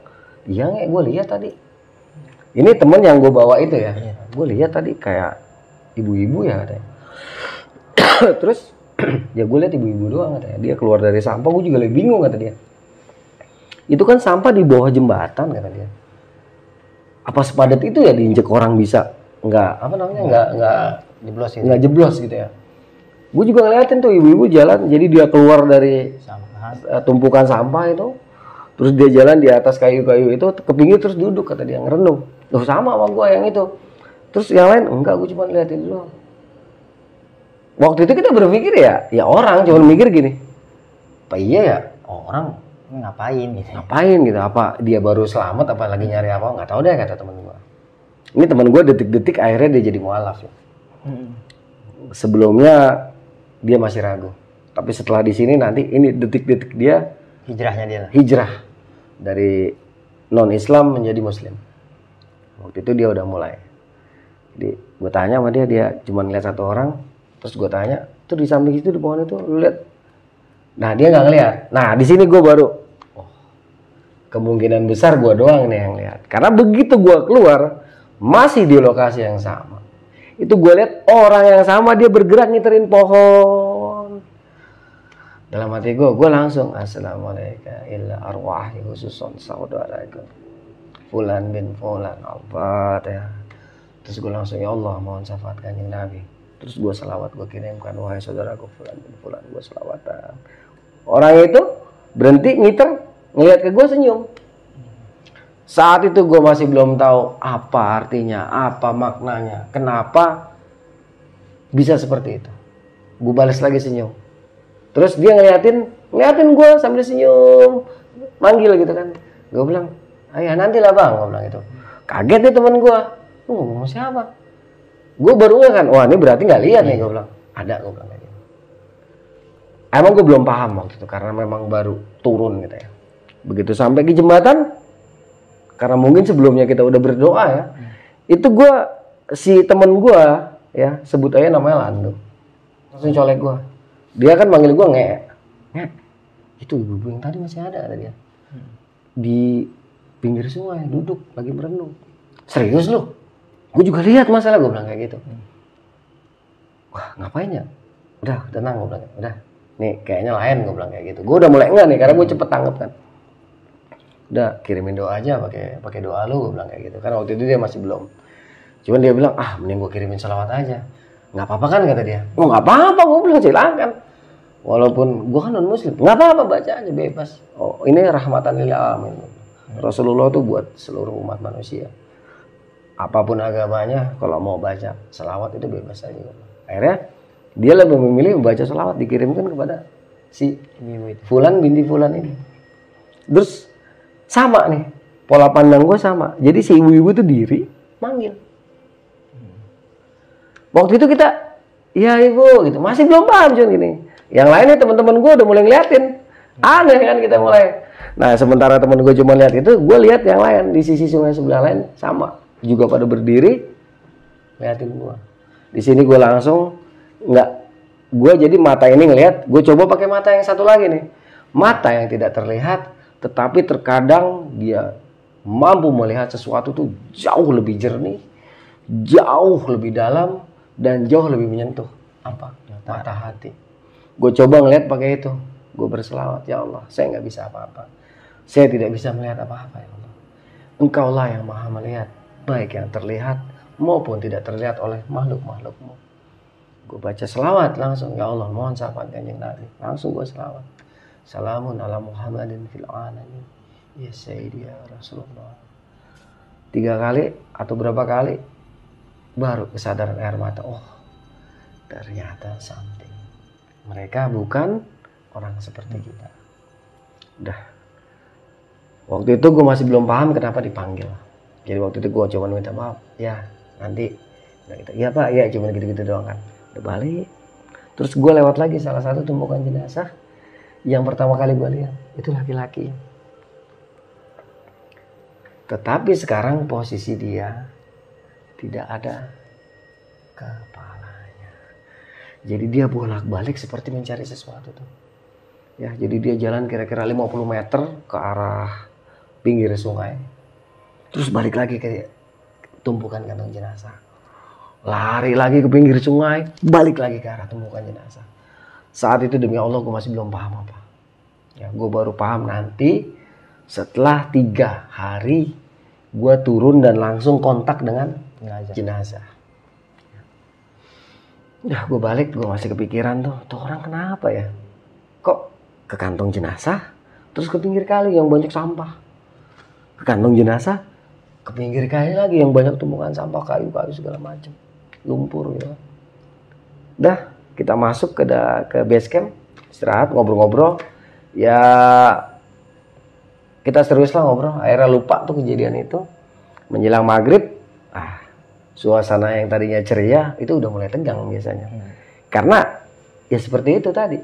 iya nggak gue lihat tadi. Ini temen yang gue bawa itu ya. Gue lihat tadi kayak ibu-ibu ya katanya. Terus ya gue lihat ibu-ibu doang katanya. Dia keluar dari sampah gue juga lebih bingung kata dia. Itu kan sampah di bawah jembatan kata dia. Apa sepadat itu ya diinjek orang bisa? Nggak apa namanya? Nggak nggak Jeblos itu. nggak jeblos gitu ya gue juga ngeliatin tuh ibu-ibu jalan jadi dia keluar dari Sama. eh, tumpukan sampah itu terus dia jalan di atas kayu-kayu itu ke pinggir terus duduk kata dia ngerenung Loh sama sama gue yang itu terus yang lain enggak gue cuma liatin dulu waktu itu kita berpikir ya ya orang cuma mikir gini apa iya ya orang ngapain gitu. ya? ngapain gitu apa dia baru selamat apa lagi nyari apa nggak tahu deh kata temen gue ini temen gue detik-detik akhirnya dia jadi mualaf ya. Hmm. sebelumnya dia masih ragu tapi setelah di sini nanti ini detik-detik dia Hijrahnya dia lah. hijrah dari non Islam menjadi Muslim. Waktu itu dia udah mulai. Jadi gue tanya sama dia, dia cuma ngeliat satu orang, terus gue tanya, tuh di samping itu di pohon itu lu lihat? Nah dia nggak ngeliat. Nah di sini gue baru, oh, kemungkinan besar gue doang nih yang lihat. Karena begitu gue keluar, masih di lokasi yang sama. Itu gue lihat orang yang sama dia bergerak ngiterin pohon. Dalam hati gue, gue langsung assalamualaikum. Illa arwahi khususon saudaraku. Fulan bin Fulan apa ya. Terus gue langsung ya Allah mohon syafaat kanjeng Nabi. Terus gue selawat gue kirimkan wahai saudaraku Fulan bin Fulan gue selawatan. Orang itu berhenti ngiter ngeliat ke gue senyum saat itu gue masih belum tahu apa artinya apa maknanya kenapa bisa seperti itu gue balas lagi senyum Terus dia ngeliatin, ngeliatin gue sambil senyum, manggil gitu kan. Gue bilang, ayah nanti lah bang, gue bilang gitu. Kaget deh temen gue, lu ngomong sama siapa? Gue baru kan, wah ini berarti nggak lihat nih gue bilang. Ada gue bilang kayak gitu. Emang gue belum paham waktu itu karena memang baru turun gitu ya. Begitu sampai ke jembatan, karena mungkin sebelumnya kita udah berdoa ya, itu gue si temen gue ya sebut aja namanya Lando, langsung colek gue dia kan manggil gue nge. Nge. Itu ibu-ibu yang tadi masih ada ada dia. Di pinggir sungai duduk lagi merenung. Serius lu? Gue juga lihat masalah gue bilang kayak gitu. Wah ngapain ya? Udah tenang gue bilang. Udah. Nih kayaknya lain gue bilang kayak gitu. Gue udah mulai enggak nih karena gue cepet tanggap kan udah kirimin doa aja pakai pakai doa lu gue bilang kayak gitu. Karena waktu itu dia masih belum. Cuman dia bilang ah mending gue kirimin salawat aja. Nggak apa-apa kan kata dia. Oh nggak apa-apa gue bilang silakan walaupun gue kan non muslim nggak apa-apa baca aja bebas. Oh ini rahmatan lil alamin. Rasulullah tuh buat seluruh umat manusia. Apa pun agamanya kalau mau baca selawat itu bebas aja. Akhirnya dia lebih memilih membaca selawat dikirimkan kepada si. Fulan binti Fulan ini. Terus sama nih. Pola pandang gue sama. Jadi si ibu-ibu tuh diri manggil. Waktu itu kita ya ibu gitu. Masih belum paham cuman gini. Yang lainnya teman-teman gue udah mulai ngeliatin. Aneh kan kita mulai. Nah sementara teman gue cuma lihat itu gue lihat yang lain. Di sisi sungai sebelah lain sama. Juga pada berdiri liatin gue di sini gue langsung nggak gue jadi mata ini ngelihat gue coba pakai mata yang satu lagi nih. Mata yang tidak terlihat tetapi terkadang dia mampu melihat sesuatu tuh jauh lebih jernih jauh lebih dalam dan jauh lebih menyentuh. Apa? Mata hati. Gue coba ngeliat pakai itu. Gue berselawat ya Allah saya nggak bisa apa-apa. Saya tidak bisa melihat apa-apa ya Allah. Engkaulah yang maha melihat baik yang terlihat maupun tidak terlihat oleh makhluk-makhlukmu. Gue baca selawat langsung ya Allah mohon syafaat kanjeng Nabi. Langsung gue selawat salamun ala Muhammadin fil alamin. Ya Sayyidi ya Rasulullah. Tiga kali atau berapa kali baru kesadaran air mata. Oh ternyata something. Mereka bukan orang seperti kita. Udah waktu itu gue masih belum paham kenapa dipanggil. Jadi waktu itu gue cuma minta maaf. Ya nanti. Nah gitu. Iya pak. Ya cuma gitu-gitu doang kan. Udah balik. Terus gue lewat lagi salah satu tumpukan jenazah yang pertama kali gue lihat itu laki-laki. Tetapi sekarang posisi dia tidak ada kepalanya. Jadi dia bolak-balik seperti mencari sesuatu tuh. Ya, jadi dia jalan kira-kira 50 meter ke arah pinggir sungai. Terus balik lagi ke tumpukan kantong jenazah. Lari lagi ke pinggir sungai, balik lagi ke arah tumpukan jenazah. Saat itu demi Allah gue masih belum paham apa. Ya, gue baru paham nanti setelah tiga hari gue turun dan langsung kontak dengan Jenazah. jenazah. Udah gue balik, gue masih kepikiran tuh, tuh orang kenapa ya? Kok ke kantong jenazah, terus ke pinggir kali yang banyak sampah. Ke kantong jenazah, ke pinggir kali lagi yang banyak tumpukan sampah, kayu-kayu segala macam, lumpur gitu. Udah, kita masuk ke da- ke base camp, istirahat, ngobrol-ngobrol. Ya kita serius lah ngobrol. Akhirnya lupa tuh kejadian itu. Menjelang maghrib, ah suasana yang tadinya ceria itu udah mulai tegang biasanya. Karena ya seperti itu tadi.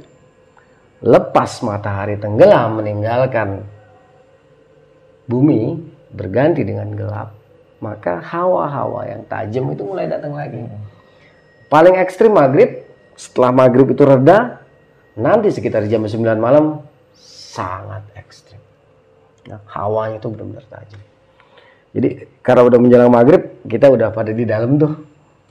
Lepas matahari tenggelam meninggalkan bumi berganti dengan gelap, maka hawa-hawa yang tajam itu mulai datang lagi. Paling ekstrim maghrib, setelah maghrib itu reda, nanti sekitar jam 9 malam sangat ekstrim. Nah, hawanya itu benar-benar tajam. Jadi karena udah menjelang maghrib, kita udah pada di dalam tuh.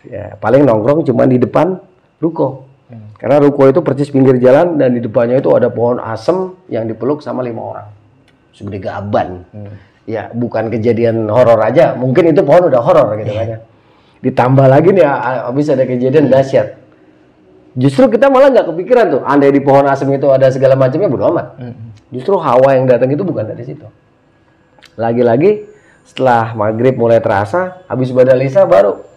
Ya, paling nongkrong cuma di depan ruko. Karena ruko itu persis pinggir jalan dan di depannya itu ada pohon asem yang dipeluk sama lima orang. Segede gaban. Ya, bukan kejadian horor aja, mungkin itu pohon udah horor gitu kan ya. Ditambah lagi nih habis ada kejadian dahsyat. Justru kita malah nggak kepikiran tuh, andai di pohon asem itu ada segala macamnya bodo amat. Justru hawa yang datang itu bukan dari situ. Lagi-lagi setelah maghrib mulai terasa, habis badal isya baru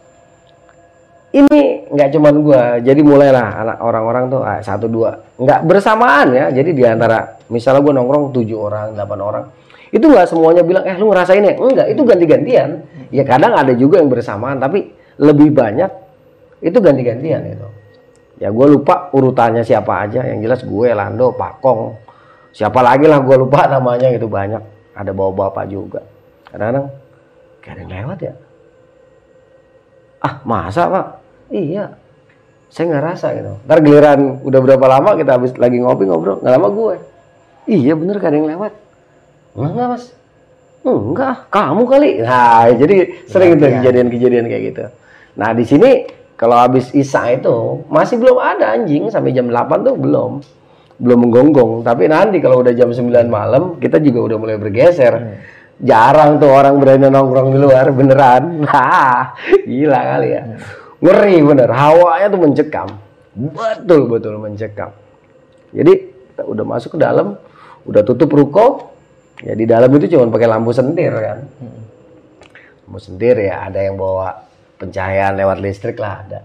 ini nggak cuman gua, jadi mulailah anak orang-orang tuh ah, satu dua, nggak bersamaan ya. Jadi di antara misalnya gua nongkrong tujuh orang, delapan orang, itu nggak semuanya bilang eh lu ngerasain ya, enggak, itu ganti-gantian. Ya kadang ada juga yang bersamaan, tapi lebih banyak itu ganti-gantian itu. Ya gue lupa urutannya siapa aja, yang jelas gue, Lando, Pakong, siapa lagi lah gue lupa namanya itu banyak. Ada bawa bapak juga. Kadang-kadang kayak yang lewat ya. Ah masa pak? Iya. Saya nggak rasa gitu. Ntar giliran udah berapa lama kita habis lagi ngopi ngobrol, nggak lama gue. Iya bener kadang yang lewat. Enggak enggak mas. Enggak, kamu kali. Nah, jadi sering tuh kejadian-kejadian kayak gitu. Nah, di sini kalau habis Isa itu masih belum ada anjing sampai jam 8 tuh belum. Belum menggonggong, tapi nanti kalau udah jam 9 malam kita juga udah mulai bergeser. Jarang tuh orang berani nongkrong di luar beneran. Nah, gila kali ya. Ngeri bener, hawanya tuh mencekam. Betul betul mencekam. Jadi kita udah masuk ke dalam, udah tutup ruko. Ya di dalam itu cuma pakai lampu sentir kan. Lampu sentir ya ada yang bawa pencahayaan lewat listrik lah ada.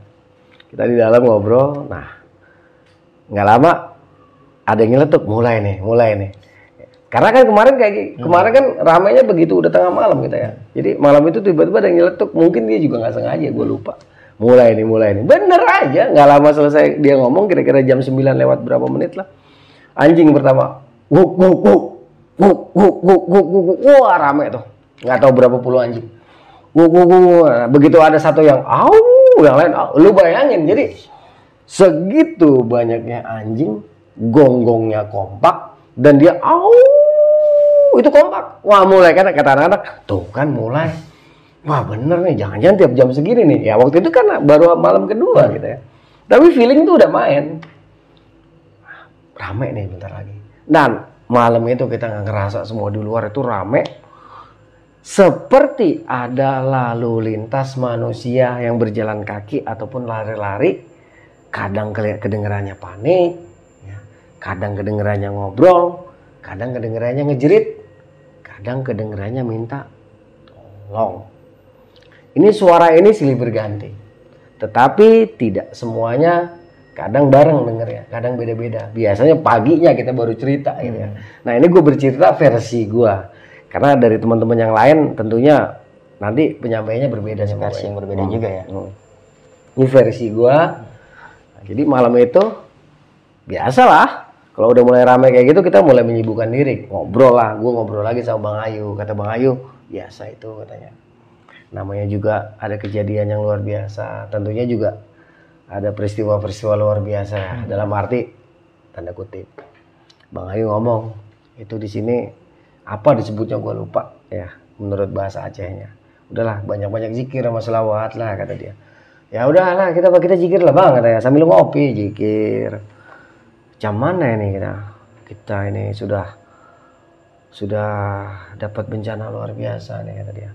Kita di dalam ngobrol. Nah, nggak lama ada yang nyeletuk mulai nih, mulai nih. Karena kan kemarin kayak gi- kemarin kan ramainya begitu udah tengah malam kita ya. Jadi malam itu tiba-tiba ada yang nyeletuk, mungkin dia juga nggak sengaja, gue lupa. Mulai nih, mulai nih. Bener aja, nggak lama selesai dia ngomong kira-kira jam 9 lewat berapa menit lah. Anjing pertama, wuk wuk wuk wuk wuk wuk wuk wuk, wuk. wah rame tuh. Nggak tahu berapa puluh anjing. Wuk wuk wuk. wuk. Nah, begitu ada satu yang au, yang lain au. Lu bayangin, jadi segitu banyaknya anjing, gonggongnya kompak dan dia au itu kompak. Wah mulai kan kata anak-anak, tuh kan mulai. Wah bener nih, jangan-jangan tiap jam segini nih. Ya waktu itu kan baru malam kedua gitu ya. Tapi feeling tuh udah main. Rame nih bentar lagi. Dan malam itu kita nggak ngerasa semua di luar itu rame. Seperti ada lalu lintas manusia yang berjalan kaki ataupun lari-lari. Kadang kedengerannya panik, ya. kadang kedengerannya ngobrol, kadang kedengerannya ngejerit, kadang kedengerannya minta tolong. Ini suara ini silih berganti. Tetapi tidak semuanya kadang bareng dengernya, kadang beda-beda. Biasanya paginya kita baru cerita gitu ya. Nah, ini gue bercerita versi gue. Karena dari teman-teman yang lain tentunya nanti penyampaiannya berbeda sama Versi yang berbeda juga ya. Hmm. Ini versi gua. Nah, jadi malam itu biasalah Kalau udah mulai rame kayak gitu kita mulai menyibukkan diri, ngobrol lah. Gue ngobrol lagi sama Bang Ayu. Kata Bang Ayu, biasa itu katanya. Namanya juga ada kejadian yang luar biasa. Tentunya juga ada peristiwa-peristiwa luar biasa. Dalam arti tanda kutip. Bang Ayu ngomong itu di sini apa disebutnya gue lupa ya menurut bahasa Acehnya. Udahlah banyak-banyak zikir sama selawat lah kata dia. Ya udahlah kita kita zikir lah bang katanya sambil ngopi zikir. Jam mana ini kita? Kita ini sudah sudah dapat bencana luar biasa nih kata dia.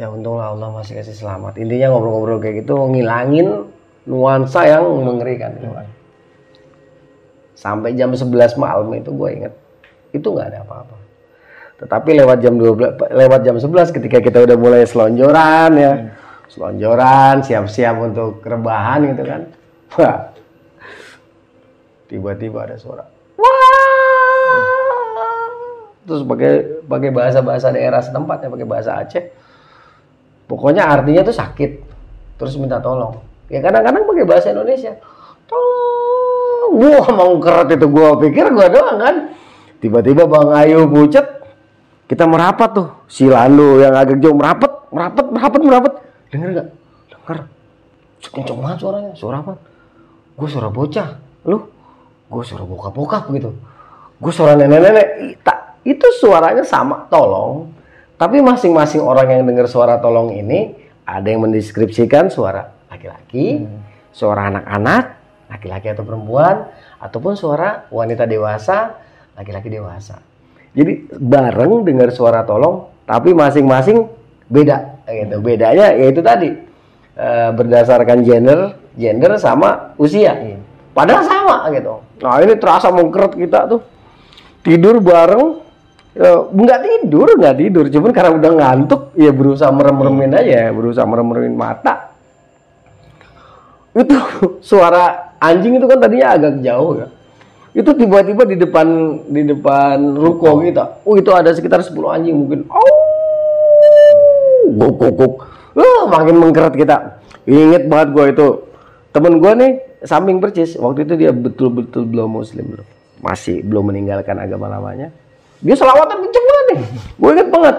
Ya untunglah Allah masih kasih selamat. Intinya ngobrol-ngobrol kayak gitu ngilangin nuansa yang mengerikan gitu. Sampai jam 11 malam itu gue inget itu nggak ada apa-apa. Tetapi lewat jam 12 lewat jam 11 ketika kita udah mulai selonjoran ya. Selonjoran, siap-siap untuk rebahan gitu kan. Wah. Tiba-tiba ada suara. Wah. Terus pakai pakai bahasa-bahasa daerah setempat ya, pakai bahasa Aceh. Pokoknya artinya tuh sakit. Terus minta tolong. Ya kadang-kadang pakai bahasa Indonesia. Tolong. Wah, mau keret itu gua pikir gua doang kan. Tiba-tiba Bang Ayu pucet, kita merapat tuh. Si Lando yang agak jauh merapat, merapat, merapat, merapat. Dengar nggak? Dengar. Kenceng banget suaranya. Suara apa? Gue suara bocah. Lu? Gue suara bokap-bokap gitu. Gue suara nenek-nenek. Ih, tak- Itu suaranya sama, tolong. Tapi masing-masing orang yang dengar suara tolong ini, ada yang mendeskripsikan suara laki-laki, suara anak-anak, laki-laki atau perempuan, ataupun suara wanita dewasa, laki-laki dewasa. Jadi bareng dengar suara tolong, tapi masing-masing beda gitu. Bedanya yaitu tadi eh, berdasarkan gender, gender sama usia. Padahal sama gitu. Nah ini terasa mengkeret kita tuh tidur bareng. Ya, nggak tidur, nggak tidur. Cuman karena udah ngantuk, ya berusaha merem-meremin aja, berusaha merem-meremin mata. Itu suara anjing itu kan tadinya agak jauh ya itu tiba-tiba di depan di depan ruko kita. Oh itu ada sekitar 10 anjing mungkin. Oh, guk guk. Wah, makin mengkeret kita. Ingat banget gua itu. Temen gua nih samping percis. Waktu itu dia betul-betul belum muslim belum. Masih belum meninggalkan agama lamanya. Dia selawatan kenceng banget nih. Gue inget banget.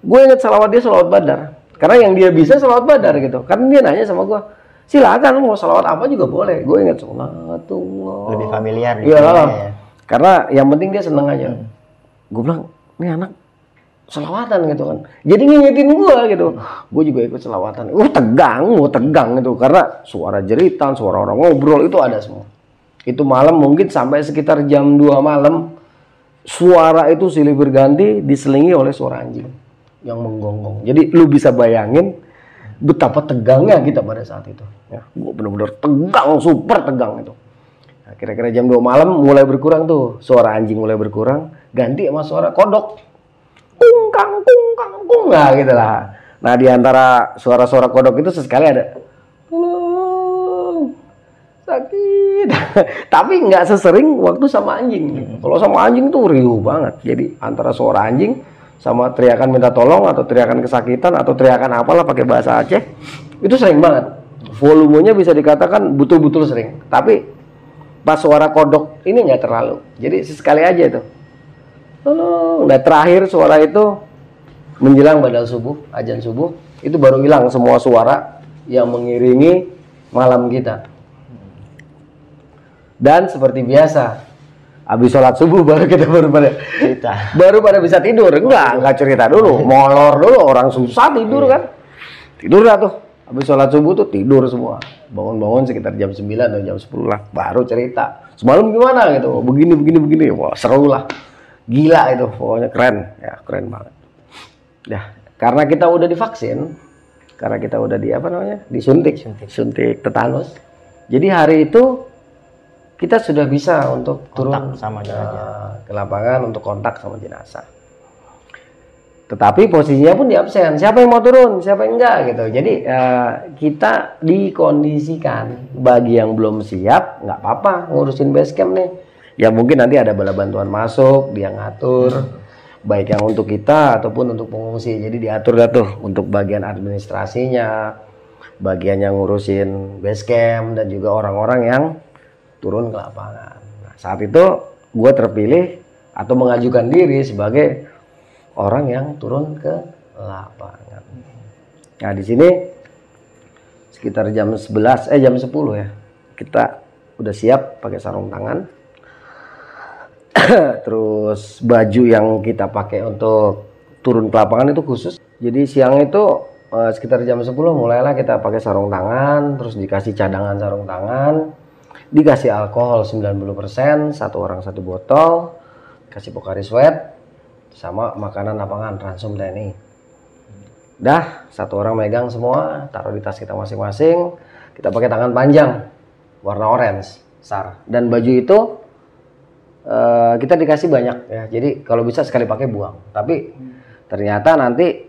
Gue inget salawat dia salawat badar. Karena yang dia bisa salawat badar gitu. Karena dia nanya sama gua, silakan lu mau salawat apa juga boleh. Gue inget salatullah. Lebih familiar di Iya, ya. karena yang penting dia seneng aja. Gue bilang, ini anak selawatan gitu kan. Jadi ngingetin gue gitu. Gue juga ikut selawatan. Uh tegang, uh tegang gitu. Karena suara jeritan, suara orang ngobrol itu ada semua. Itu malam mungkin sampai sekitar jam 2 malam. Suara itu silih berganti diselingi oleh suara anjing yang menggonggong. Jadi lu bisa bayangin betapa tegangnya kita pada saat itu. Ya, gue bener-bener tegang, super tegang itu. Nah, kira-kira jam 2 malam mulai berkurang tuh. Suara anjing mulai berkurang ganti sama suara kodok. Kungkang kungkang kung nah gitu lah. Nah di antara suara-suara kodok itu sesekali ada tolong sakit. Tapi nggak sesering waktu sama anjing. Kalau sama anjing tuh riuh banget. Jadi antara suara anjing sama teriakan minta tolong atau teriakan kesakitan atau teriakan apalah pakai bahasa Aceh itu sering banget. Volumenya bisa dikatakan betul-betul sering. Tapi pas suara kodok ini nggak terlalu. Jadi sesekali aja itu. Tolong nah terakhir suara itu menjelang badal subuh ajan subuh itu baru hilang semua suara yang mengiringi malam kita. Dan seperti biasa habis sholat subuh baru kita baru pada Cerita. baru pada bisa tidur. Enggak enggak cerita dulu. Molor dulu orang susah tidur kan. Tidur dah tuh. Habis sholat subuh tuh tidur semua. Bangun-bangun sekitar jam 9 atau jam 10 lah baru cerita. Semalam gimana gitu. Begini begini begini. Wah seru lah. Gila itu pokoknya keren. Ya keren banget. Ya karena kita udah divaksin karena kita udah di apa namanya disuntik. Suntik, tetanus. Jadi hari itu kita sudah bisa untuk turun Kontak sama jenazah. eh, ke lapangan untuk kontak sama jenazah. Tetapi posisinya pun di absen. Siapa yang mau turun siapa yang enggak gitu. Jadi eh, kita dikondisikan. Bagi yang belum siap nggak apa-apa ngurusin base camp nih. Ya mungkin nanti ada bala bantuan masuk dia ngatur. Baik yang untuk kita ataupun untuk pengungsi. Jadi diatur dah tuh untuk bagian administrasinya bagian yang ngurusin base camp dan juga orang-orang yang turun ke lapangan nah, saat itu gue terpilih atau mengajukan diri sebagai orang yang turun ke lapangan. Nah di sini sekitar jam 11 eh jam 10 ya kita udah siap pakai sarung tangan. Terus baju yang kita pakai untuk turun ke lapangan itu khusus. Jadi siang itu eh, sekitar jam 10 mulailah kita pakai sarung tangan, terus dikasih cadangan sarung tangan, dikasih alkohol 90%, satu orang satu botol, kasih Pokari Sweat, sama makanan lapangan ransum TNI. Dah, satu orang megang semua, taruh di tas kita masing-masing. Kita pakai tangan panjang, warna orange, sar. Dan baju itu eh, kita dikasih banyak ya. Jadi kalau bisa sekali pakai buang. Tapi ternyata nanti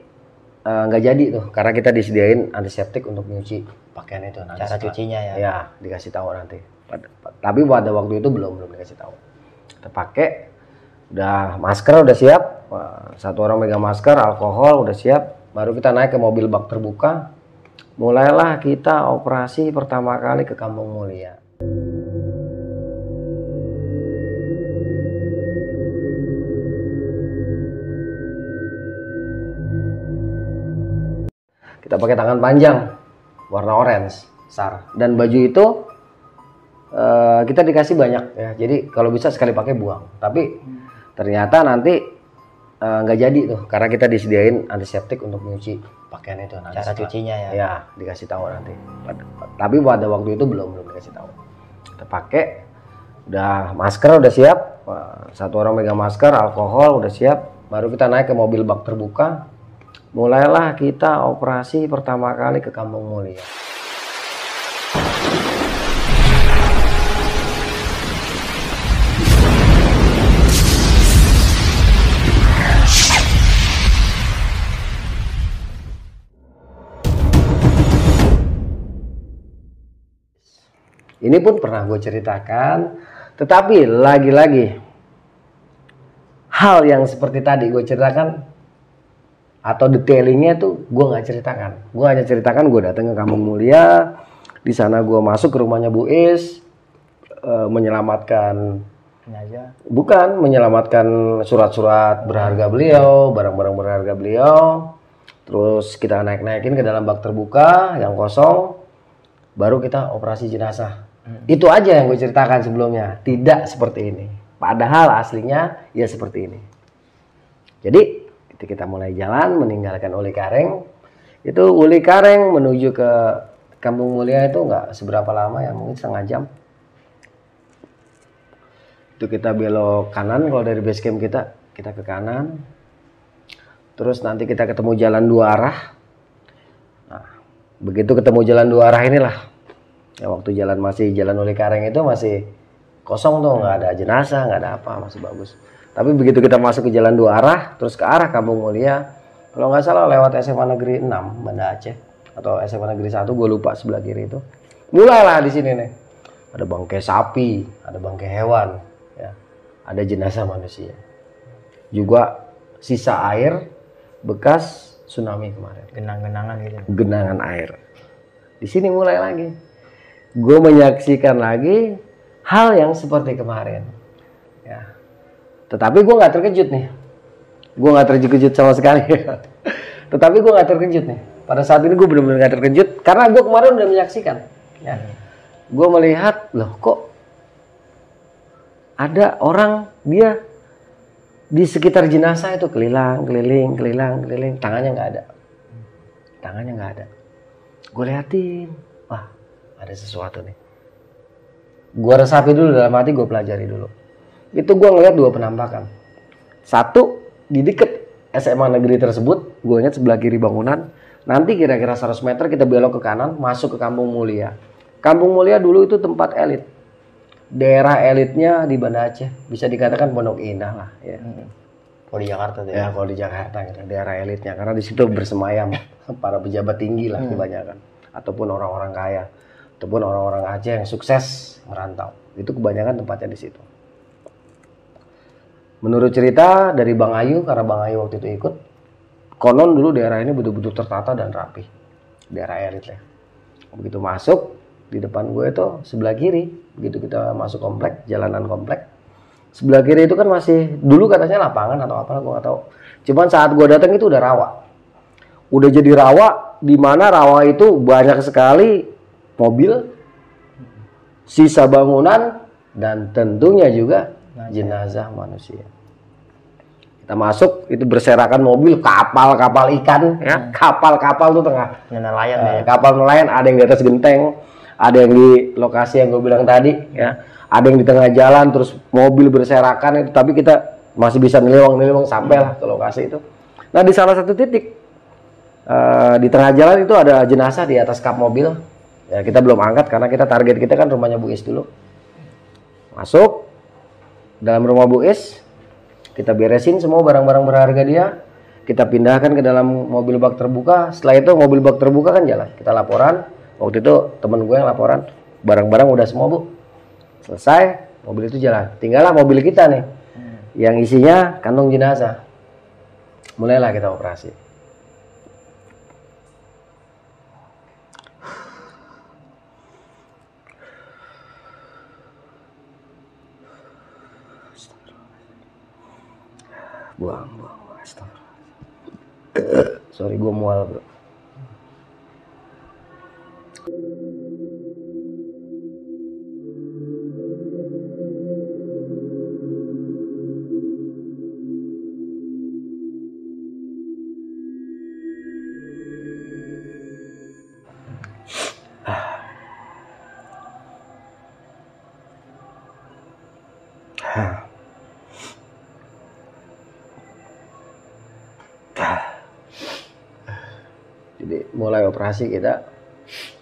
eh, nggak jadi tuh, karena kita disediain antiseptik untuk nyuci pakaian itu. Nanti Cara setelah- cucinya ya. Ya, dikasih tahu nanti. Tapi pada waktu itu belum belum dikasih tahu. Kita pakai, udah masker udah siap, satu orang megang masker, alkohol udah siap, baru kita naik ke mobil bak terbuka. Mulailah kita operasi pertama kali ke Kampung Mulia. Kita pakai tangan panjang, warna orange, sar. Dan baju itu eh, kita dikasih banyak ya. Jadi kalau bisa sekali pakai buang. Tapi ternyata nanti eh, nggak jadi tuh, karena kita disediain antiseptik untuk nyuci pakaian itu. Nanti Cara cucinya ya. Ya, dikasih tahu nanti. Tapi pada waktu itu belum belum dikasih tahu. Kita pakai, udah masker udah siap, Wah, satu orang megang masker, alkohol udah siap, baru kita naik ke mobil bak terbuka. Mulailah kita operasi pertama kali ke Kampung Mulia. Ini pun pernah gue ceritakan, tetapi lagi-lagi hal yang seperti tadi gue ceritakan atau detailingnya tuh gue nggak ceritakan. Gue hanya ceritakan gue datang ke Kampung Mulia, di sana gue masuk ke rumahnya Bu Is, eh, menyelamatkan aja. bukan menyelamatkan surat-surat berharga beliau, barang-barang berharga beliau. Terus kita naik-naikin ke dalam bak terbuka yang kosong, baru kita operasi jenazah. Itu aja yang gue ceritakan sebelumnya, tidak seperti ini. Padahal aslinya ya seperti ini. Jadi kita mulai jalan meninggalkan Uli Kareng, itu Uli Kareng menuju ke Kampung Mulia itu nggak seberapa lama ya, mungkin setengah jam. Itu kita belok kanan kalau dari base camp kita, kita ke kanan. Terus nanti kita ketemu jalan dua arah. Nah, begitu ketemu jalan dua arah inilah. Ya waktu jalan masih jalan Uli Kareng itu masih kosong tuh, nggak ada jenazah, nggak ada apa, masih bagus. Tapi begitu kita masuk ke jalan dua arah, terus ke arah Kampung Mulia, kalau nggak salah lewat SMA Negeri 6 Banda Aceh atau SMA Negeri 1, gue lupa sebelah kiri itu. Mulailah di sini nih. Ada bangkai sapi, ada bangkai hewan, ya. Ada jenazah manusia. Juga sisa air bekas tsunami kemarin Genang-genangan gitu. genangan air. Di sini mulai lagi. Gue menyaksikan lagi hal yang seperti kemarin. Ya. Tetapi gue nggak terkejut nih. Gue nggak terkejut sama sekali. Tetapi gue nggak terkejut nih. Pada saat ini gue benar-benar nggak terkejut karena gue kemarin udah menyaksikan. Ya. Gue melihat loh kok ada orang dia di sekitar jenazah itu kelilang, keliling, kelilang, keliling, tangannya nggak ada tangannya nggak ada. Gue liatin, wah ada sesuatu nih. Gue resapi dulu dalam hati, gue pelajari dulu. Itu gue ngeliat dua penampakan. Satu di deket SMA negeri tersebut, gue lihat sebelah kiri bangunan. Nanti kira-kira 100 meter kita belok ke kanan, masuk ke Kampung Mulia. Kampung Mulia dulu itu tempat elit. Daerah elitnya di Banda Aceh, bisa dikatakan Pondok Indah lah. Ya. Oh di Jakarta tuh Ya ya. kalau di Jakarta gitu, daerah elitnya karena di situ bersemayam para pejabat tinggi lah kebanyakan ataupun orang-orang kaya ataupun orang-orang Aceh yang sukses merantau. Itu kebanyakan tempatnya di situ. Menurut cerita dari Bang Ayu karena Bang Ayu waktu itu ikut, konon dulu daerah ini betul-betul tertata dan rapi. Daerah elit ya. Begitu masuk di depan gue itu sebelah kiri, begitu kita masuk komplek, jalanan komplek, sebelah kiri itu kan masih dulu katanya lapangan atau apa gue nggak tahu cuman saat gue datang itu udah rawa udah jadi rawa di mana rawa itu banyak sekali mobil sisa bangunan dan tentunya juga jenazah manusia kita masuk itu berserakan mobil kapal-kapal ikan ya kapal-kapal tuh tengah nelayan Eh, ya. kapal nelayan ada yang di atas genteng, ada yang di lokasi yang gue bilang tadi, ya. Ada yang di tengah jalan, terus mobil berserakan itu, tapi kita masih bisa ngelewang-ngelewang sampai lah ke lokasi itu. Nah di salah satu titik eh, di tengah jalan itu ada jenazah di atas kap mobil. Ya kita belum angkat karena kita target kita kan rumahnya Bu Is dulu. Masuk dalam rumah Bu Is, kita beresin semua barang-barang berharga dia, kita pindahkan ke dalam mobil bak terbuka. Setelah itu mobil bak terbuka kan jalan. Kita laporan. Waktu itu temen gue yang laporan, barang-barang udah semua bu. Selesai, mobil itu jalan. Tinggallah mobil kita nih, yang isinya kantong jenazah. Mulailah kita operasi. Buang, buang, buang. Sorry, gue mual bro. Jadi mulai operasi kita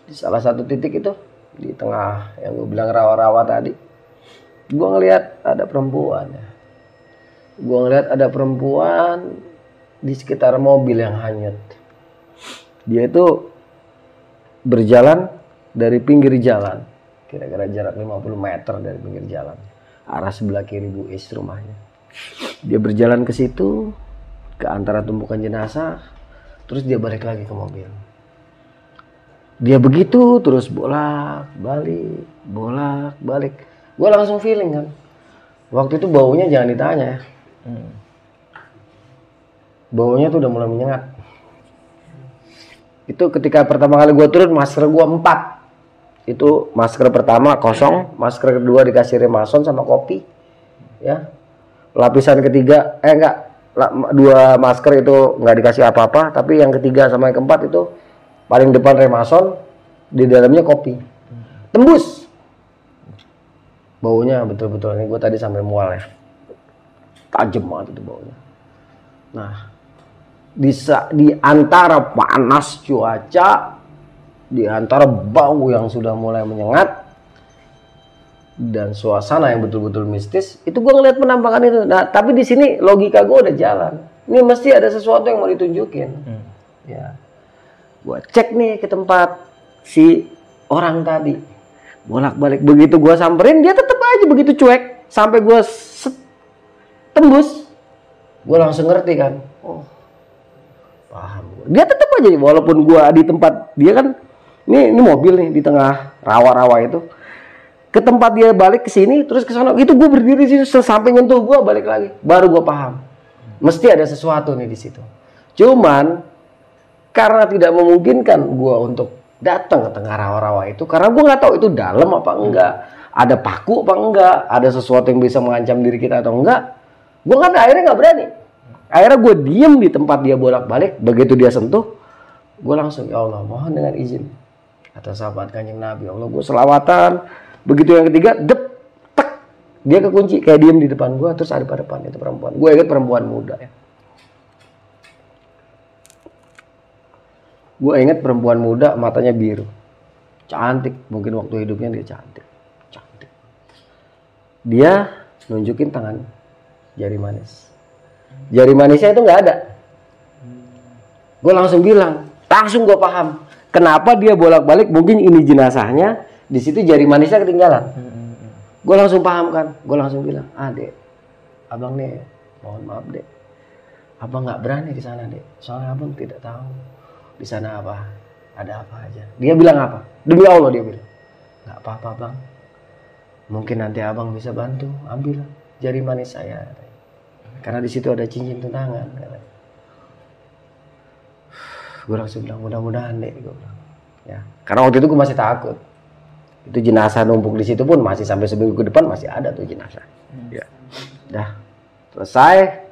di salah satu titik itu di tengah yang gue bilang rawa-rawa tadi, gue ngelihat ada perempuan ya. Gue ngelihat ada perempuan di sekitar mobil yang hanyut. Dia itu berjalan dari pinggir jalan, kira-kira jarak 50 meter dari pinggir jalan, arah sebelah kiri Bu Is rumahnya. Dia berjalan ke situ, ke antara tumpukan jenazah, terus dia balik lagi ke mobil. Dia begitu terus bolak balik, bolak balik. Gue langsung feeling kan. Waktu itu baunya jangan ditanya ya. Hmm. Baunya tuh udah mulai menyengat. Itu ketika pertama kali gue turun masker gue empat. Itu masker pertama kosong, masker kedua dikasih remason sama kopi. Ya. Lapisan ketiga, eh enggak, dua masker itu nggak dikasih apa-apa, tapi yang ketiga sama yang keempat itu paling depan remason, di dalamnya kopi. Tembus. Baunya betul-betul ini gue tadi sampai mual ya. Tajam banget itu baunya. Nah, di, di antara panas cuaca, di antara bau yang sudah mulai menyengat, dan suasana yang betul-betul mistis, itu gue ngeliat penampakan itu. Nah, tapi di sini logika gue udah jalan. Ini mesti ada sesuatu yang mau ditunjukin. Ya, gue cek nih ke tempat si orang tadi, bolak-balik. Begitu gue samperin, dia tetap aja begitu cuek, sampai gue tembus. Gue langsung ngerti kan, oh paham gua. dia tetap aja walaupun gua di tempat dia kan ini ini mobil nih di tengah rawa-rawa itu ke tempat dia balik ke sini terus ke sana. Itu gue berdiri di situ sampai nyentuh gua balik lagi. Baru gua paham. Mesti ada sesuatu nih di situ. Cuman karena tidak memungkinkan gua untuk datang ke tengah rawa-rawa itu karena gua nggak tahu itu dalam apa enggak ada paku apa enggak ada sesuatu yang bisa mengancam diri kita atau enggak gua kan akhirnya nggak berani. Akhirnya gue diem di tempat dia bolak-balik. Begitu dia sentuh gue langsung ya Allah mohon dengan izin. Atas sahabat kanjeng Nabi Ya Allah gue selawatan begitu yang ketiga dep tek. Dia kekunci kayak diem di depan gue terus ada pada depan itu perempuan. Gue ingat perempuan muda ya. Gue ingat perempuan muda matanya biru. Cantik mungkin waktu hidupnya dia cantik. Cantik. Dia nunjukin tangan jari manis. Jari manisnya itu nggak ada. Gue langsung bilang, langsung gue paham. Kenapa dia bolak-balik? Mungkin ini jenazahnya, di situ jari manisnya ketinggalan. Gue langsung paham kan. Gue langsung bilang, ah dek, abang nih, mohon maaf dek, abang nggak berani di sana dek. Soalnya abang tidak tahu di sana apa, ada apa aja. Dia bilang apa? Demi Allah dia bilang, nggak apa-apa bang. Mungkin nanti abang bisa bantu, ambil. jari manis saya karena di situ ada cincin tunangan gue langsung bilang mudah-mudahan deh gue bilang ya karena waktu itu gue masih takut itu jenazah numpuk di situ pun masih sampai seminggu ke depan masih ada tuh jenazah. Ya. Dah. Selesai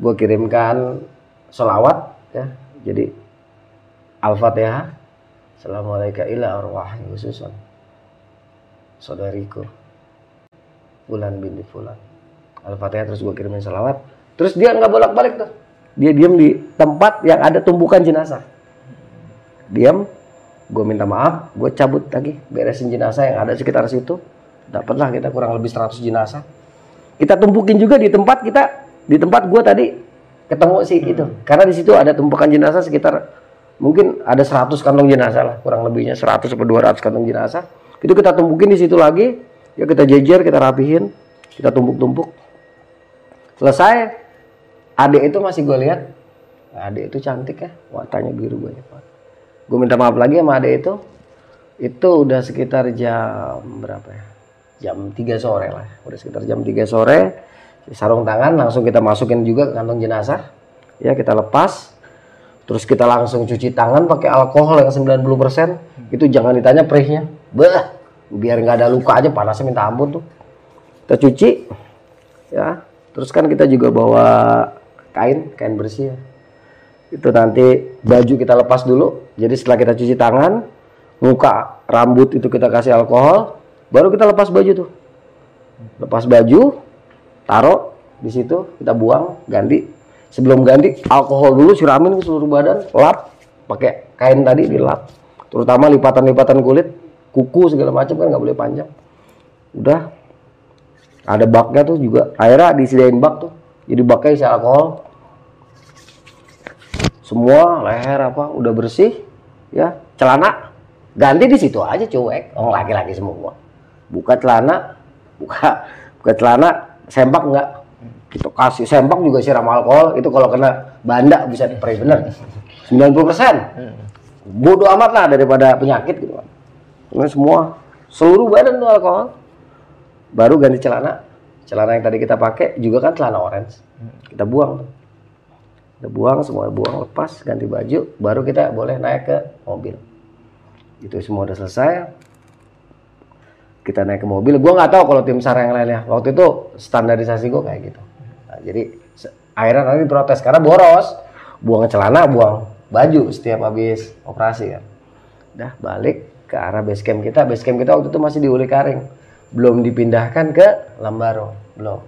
gue kirimkan selawat ya. Jadi al-fatihah. Assalamualaikum ila arwahi khususan saudariku. Fulan binti Fulan. Al-Fatihah terus gue kirimin salawat terus dia nggak bolak-balik tuh. Dia diam di tempat yang ada tumpukan jenazah. Diam gue minta maaf gue cabut lagi. Beresin jenazah yang ada sekitar situ. Dapatlah kita kurang lebih 100 jenazah. Kita tumpukin juga di tempat kita di tempat gue tadi ketemu sih itu. Karena di situ ada tumpukan jenazah sekitar mungkin ada 100 kantong jenazah lah kurang lebihnya 100 atau 200 kantong jenazah. Itu kita tumpukin di situ lagi. Ya kita jejer kita rapihin kita tumpuk-tumpuk. Selesai. Adik itu masih gue lihat. Adik itu cantik ya warnanya biru banyak gue minta maaf lagi sama adik itu. Itu udah sekitar jam berapa ya? Jam 3 sore lah. Udah sekitar jam 3 sore. Sarung tangan langsung kita masukin juga ke kantong jenazah. Ya kita lepas. Terus kita langsung cuci tangan pakai alkohol yang 90% itu jangan ditanya perihnya. Bah biar nggak ada luka aja panasnya minta ampun tuh. Kita cuci ya. Terus kan kita juga bawa kain kain bersih ya. Itu nanti baju kita lepas dulu jadi setelah kita cuci tangan muka rambut itu kita kasih alkohol baru kita lepas baju tuh. Lepas baju taruh di situ kita buang ganti. Sebelum ganti alkohol dulu siramin ke seluruh badan lap pakai kain tadi dilap. Terutama lipatan-lipatan kulit kuku segala macam kan nggak boleh panjang. Udah ada baknya tuh juga. Airnya disediain bak tuh. Jadi baknya isi alkohol semua leher apa udah bersih ya. Celana ganti di situ aja cuek. Oh laki-laki semua. Buka celana buka buka celana sempak enggak kita kasih sempak juga siram alkohol itu kalau kena banda bisa diperih bener. 90 persen. Bodoh amat lah daripada penyakit gitu kan semua seluruh badan tuh alkohol. Baru ganti celana. Celana yang tadi kita pakai juga kan celana orange. Kita buang. Kita buang semua buang lepas ganti baju baru kita boleh naik ke mobil. Itu semua udah selesai. Kita naik ke mobil. Gue nggak tahu kalau tim sar yang lainnya. Waktu itu standarisasi gue kayak gitu. Nah, jadi akhirnya nanti protes. Karena boros. Buang celana buang baju setiap habis operasi kan. Udah balik ke arah base camp kita. Base camp kita waktu itu masih di Uli belum dipindahkan ke Lambaro belum.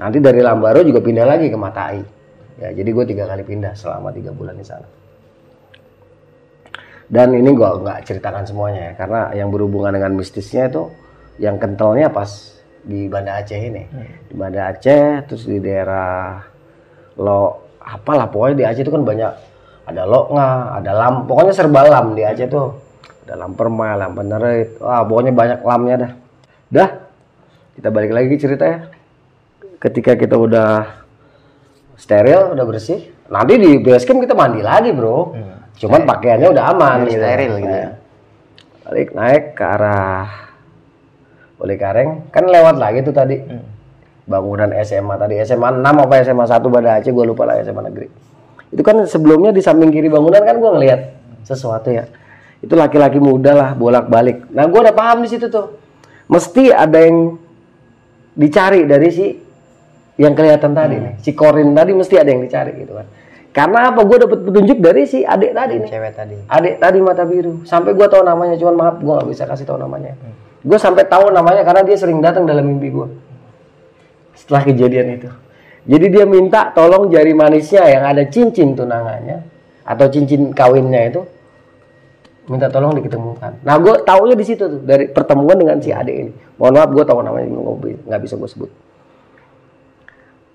Nanti dari Lambaro juga pindah lagi ke Matai ya jadi gue tiga kali pindah selama tiga bulan di sana. Dan ini gue nggak ceritakan semuanya ya karena yang berhubungan dengan mistisnya itu yang kentalnya pas di Banda Aceh ini. Di Banda Aceh terus di daerah lo apalah pokoknya di Aceh itu kan banyak ada loknga ada lam pokoknya serba lam di Aceh tuh. Ada lam perma lam penerit wah pokoknya banyak lamnya dah. Dah kita balik lagi ke cerita ya. Ketika kita udah steril udah bersih. Nanti di base camp kita mandi lagi bro. Cuman pakaiannya udah aman gitu. steril gitu ya. Balik naik ke arah Boleh Kareng kan lewat lagi tuh tadi. Bangunan SMA tadi. SMA 6 apa SMA 1 Banda Aceh gue lupa lah SMA negeri. Itu kan sebelumnya di samping kiri bangunan kan gue ngeliat sesuatu ya. Itu laki-laki muda lah bolak-balik. Nah gue udah paham di situ tuh. Mesti ada yang dicari dari si yang kelihatan tadi nih si Korin tadi mesti ada yang dicari gitu kan. Karena apa? Gue dapet petunjuk dari si adik tadi nih. Cewek tadi. adik tadi mata biru. Sampai gue tahu namanya cuman maaf gue nggak bisa kasih tahu namanya. Gue sampai tahu namanya karena dia sering datang dalam mimpi gue setelah kejadian itu. Jadi dia minta tolong jari manisnya yang ada cincin tunangannya atau cincin kawinnya itu minta tolong diketemukan. Nah gue taunya di situ tuh dari pertemuan dengan si adik ini. Mohon maaf gue tahu namanya nggak bisa gue sebut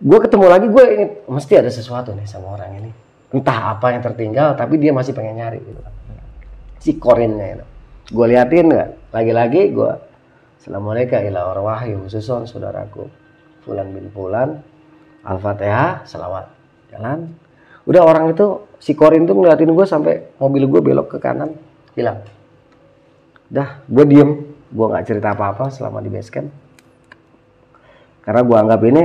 gue ketemu lagi gue inget mesti ada sesuatu nih sama orang ini. Entah apa yang tertinggal tapi dia masih pengen nyari gitu kan. Si korinnya itu gue liatin nggak lagi-lagi gue assalamualaikum ila wahyu susun saudaraku Fulan bin Fulan Al-Fatihah selawat jalan. Udah orang itu si korin tuh ngeliatin gue sampai mobil gue belok ke kanan hilang. Dah gue diem. Gue nggak cerita apa-apa selama di base camp. Karena gua anggap ini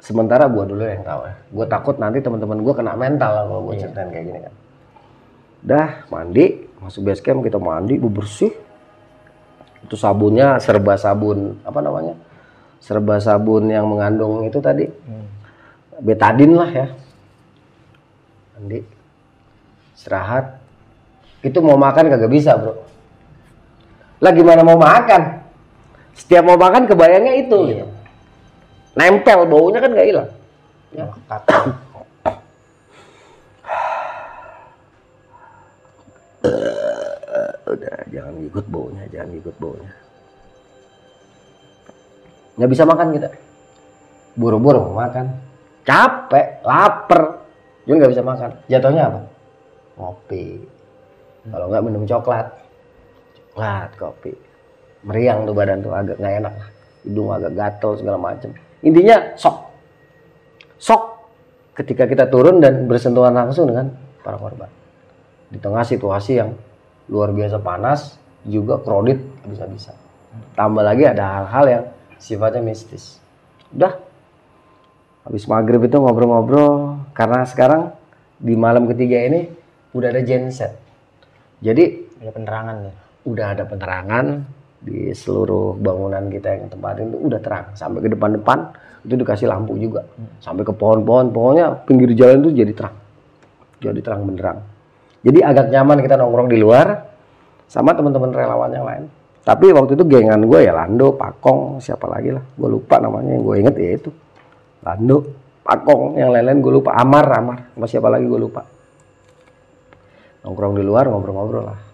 sementara gua dulu yang tahu ya. Gua takut nanti teman-teman gua kena mental lah kalau gua ceritain kayak gini kan. Dah mandi masuk base camp kita mandi bersih. Itu sabunnya serba sabun apa namanya? Serba sabun yang mengandung itu tadi. Betadin lah ya. Mandi istirahat. Itu mau makan kagak bisa bro. Lah gimana mau makan? Setiap mau makan kebayangnya itu gitu. Nempel baunya kan gak hilang. Ya. udah jangan ikut baunya jangan ikut baunya. Nggak bisa makan kita. Buru-buru mau makan. Capek lapar. Juga nggak bisa makan. Jatuhnya apa? Ngopi kalau nggak minum coklat. Coklat kopi. Meriang tuh badan tuh agak nggak enak lah. Hidung agak gatel segala macam intinya sok. Sok ketika kita turun dan bersentuhan langsung dengan para korban. Di tengah situasi yang luar biasa panas juga kredit bisa-bisa tambah lagi ada hal-hal yang sifatnya mistis. Udah. Habis maghrib itu ngobrol-ngobrol karena sekarang di malam ketiga ini udah ada genset. Jadi Ada penerangan ya. udah ada penerangan di seluruh bangunan kita yang tempatin itu udah terang. Sampai ke depan-depan itu dikasih lampu juga. Sampai ke pohon-pohon pokoknya pinggir jalan itu jadi terang. Jadi terang benderang. Jadi agak nyaman kita nongkrong di luar sama teman-teman relawan yang lain. Tapi waktu itu gengan gue ya Lando Pakong siapa lagi lah. Gue lupa namanya yang gue inget ya itu. Lando Pakong yang lain-lain gue lupa. Amar Amar. Sama siapa lagi gue lupa. Nongkrong di luar ngobrol-ngobrol lah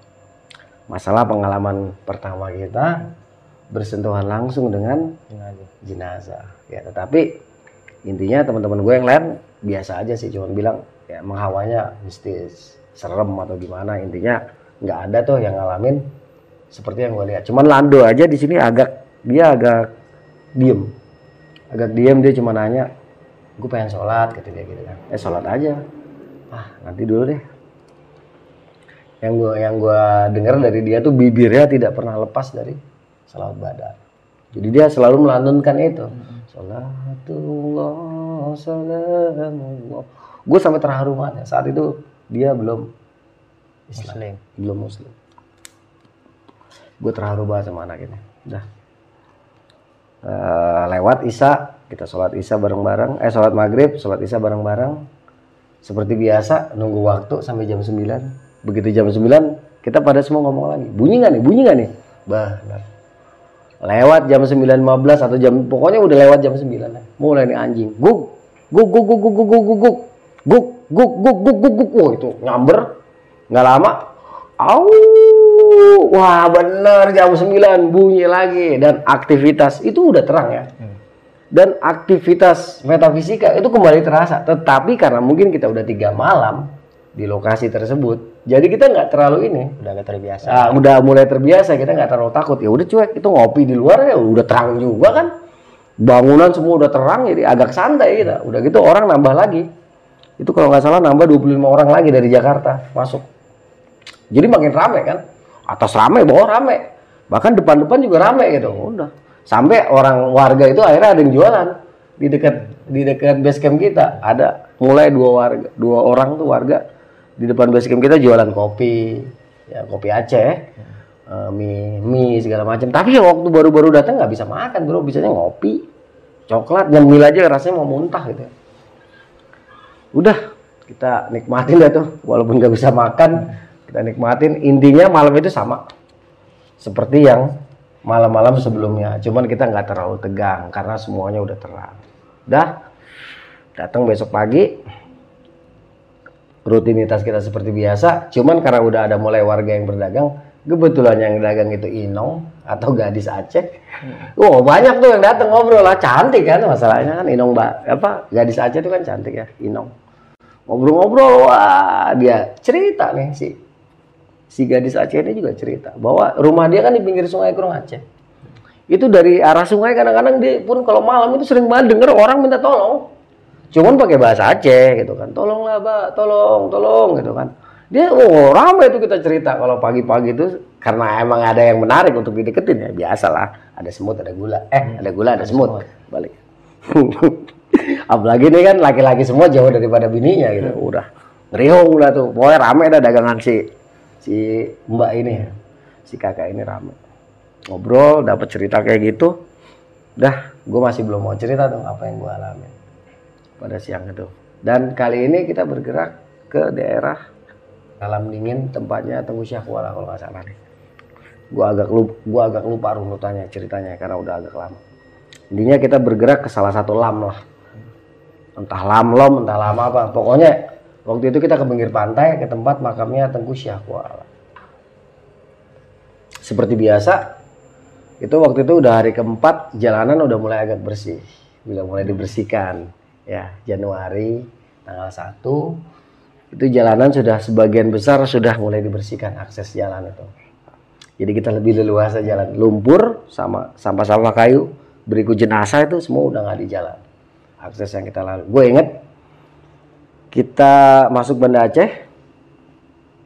masalah pengalaman pertama kita bersentuhan langsung dengan Jenazah. jenazah. Ya tetapi intinya teman-teman gue yang lain biasa aja sih cuman bilang ya menghawanya mistis serem atau gimana. Intinya nggak ada tuh yang ngalamin seperti yang gue lihat. Cuman Lando aja di sini agak dia agak diem. Agak diem dia cuma nanya gue pengen sholat gitu dia gitu kan. Eh sholat aja. Ah nanti dulu deh yang gue yang gua dengar dari dia tuh bibirnya tidak pernah lepas dari salawat badar. Jadi dia selalu melantunkan itu. Salatullah salamullah. Gue sampai terharu banget ya. saat itu dia belum Islam Muslim. belum muslim. Gue terharu banget sama anak ini. Udah Eh, lewat isya kita sholat isya bareng-bareng. Eh sholat maghrib sholat isya bareng-bareng. Seperti biasa nunggu waktu sampai jam 9 begitu jam 9 kita pada semua ngomong lagi. Bunyi nggak nih? Bunyi nggak nih? Benar lewat jam 9.15 atau jam pokoknya udah lewat jam 9 lah. mulai nih anjing. Guk guk guk guk guk guk guk guk. Guk guk guk guk guk guk. Guk Wah, itu nyamber. Nggak lama. Au. Wah bener jam 9 bunyi lagi. Dan aktivitas itu udah terang ya. Dan aktivitas metafisika itu kembali terasa. Tetapi karena mungkin kita udah tiga malam di lokasi tersebut. Jadi kita nggak terlalu ini Udah agak terbiasa. Ah, udah mulai terbiasa kita nggak terlalu takut. Ya udah cuek. Itu ngopi di luar ya udah terang juga kan. Bangunan semua udah terang jadi agak santai kita. Udah gitu orang nambah lagi. Itu kalau nggak salah nambah 25 orang lagi dari Jakarta masuk. Jadi makin rame kan. Atas rame bawah rame. Bahkan depan-depan juga rame gitu. Udah. Sampai orang warga itu akhirnya ada yang jualan. Di dekat di dekat base camp kita ada mulai dua warga dua orang tuh warga di depan base camp kita jualan kopi. Ya kopi Aceh eh, mie mie segala macam. Tapi waktu baru-baru datang nggak bisa makan bro. Bisanya ngopi coklat nyemil aja rasanya mau muntah gitu. Udah kita nikmatin dah tuh. Walaupun nggak bisa makan kita nikmatin. Intinya malam itu sama seperti yang malam-malam sebelumnya. Cuman kita nggak terlalu tegang karena semuanya udah terang. Dah datang besok pagi rutinitas kita seperti biasa. Cuman karena udah ada mulai warga yang berdagang kebetulan yang dagang itu Inong atau gadis Aceh. Wow banyak tuh yang datang ngobrol. Lah cantik kan masalahnya kan Inong mbak. Apa gadis Aceh itu kan cantik ya Inong. Ngobrol-ngobrol wah dia cerita nih si si gadis Aceh ini juga cerita bahwa rumah dia kan di pinggir sungai Kurung Aceh. Itu dari arah sungai kadang-kadang dia pun kalau malam itu sering banget denger orang minta tolong cuman pakai bahasa Aceh gitu kan. Tolonglah mbak tolong tolong gitu kan. Dia oh ramai itu kita cerita kalau pagi-pagi itu karena emang ada yang menarik untuk dideketin ya. Biasalah ada semut ada gula. Eh ada gula ada semut. balik. Apalagi ini kan laki-laki semua jauh daripada bininya gitu. Udah ngeriung lah tuh. Pokoknya rame dah dagangan si si mbak ini. Si kakak ini rame. Ngobrol dapat cerita kayak gitu. Dah gue masih belum mau cerita tuh apa yang gue alami pada siang itu. Dan kali ini kita bergerak ke daerah alam dingin tempatnya Tengku Syahwala kalau nggak salah nih. Gua agak lupa, gua agak lupa runutannya ceritanya karena udah agak lama. Intinya kita bergerak ke salah satu lam lah. Entah lam lom entah lama apa. Pokoknya waktu itu kita ke pinggir pantai ke tempat makamnya Tengku Syahwala seperti biasa itu waktu itu udah hari keempat jalanan udah mulai agak bersih. Udah mulai dibersihkan ya Januari tanggal 1 itu jalanan sudah sebagian besar sudah mulai dibersihkan akses jalan itu. Jadi kita lebih leluasa jalan. Lumpur sama sampah-sampah kayu berikut jenazah itu semua udah nggak di jalan. Akses yang kita lalu gue inget kita masuk Banda Aceh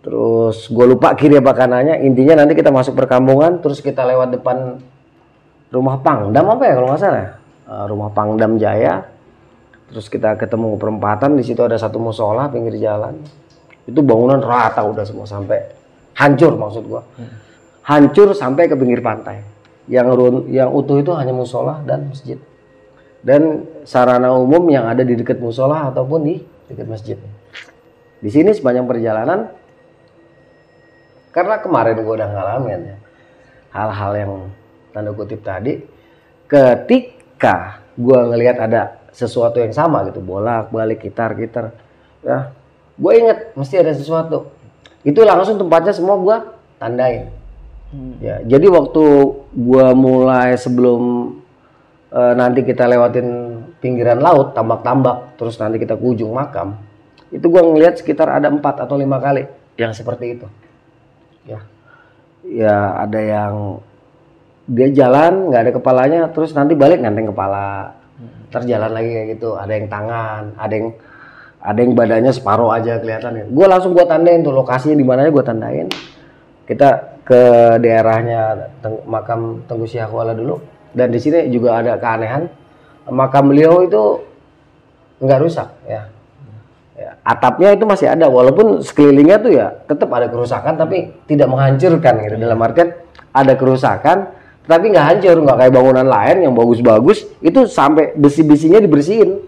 terus gue lupa kiri apa kanannya. Intinya nanti kita masuk perkampungan terus kita lewat depan rumah Pangdam apa ya kalau nggak salah? Uh, rumah Pangdam Jaya terus kita ketemu perempatan di situ ada satu musola pinggir jalan. Itu bangunan rata udah semua sampai hancur maksud gua. Hancur sampai ke pinggir pantai. Yang run, yang utuh itu hanya musola dan masjid. Dan sarana umum yang ada di dekat musola ataupun di dekat masjid. Di sini sepanjang perjalanan karena kemarin gua udah ngalamin ya hal-hal yang tanda kutip tadi ketika gua ngelihat ada sesuatu yang sama gitu. Bolak balik gitar gitar. Ya gue inget mesti ada sesuatu. Itu langsung tempatnya semua gue tandain. Ya jadi waktu gue mulai sebelum eh, nanti kita lewatin pinggiran laut tambak-tambak terus nanti kita ke ujung makam itu gue ngelihat sekitar ada empat atau lima kali yang seperti itu. Ya. Ya ada yang dia jalan nggak ada kepalanya terus nanti balik nganteng kepala ntar jalan lagi kayak gitu ada yang tangan ada yang ada yang badannya separuh aja kelihatan gue langsung gue tandain tuh lokasinya di mananya gue tandain. Kita ke daerahnya Teng- makam Tengku Syahwala dulu. Dan di sini juga ada keanehan makam beliau itu nggak rusak ya. Ya, atapnya itu masih ada walaupun sekelilingnya tuh ya tetap ada kerusakan tapi tidak menghancurkan gitu. Dalam artian ada kerusakan tapi nggak hancur nggak kayak bangunan lain yang bagus-bagus itu sampai besi-besinya dibersihin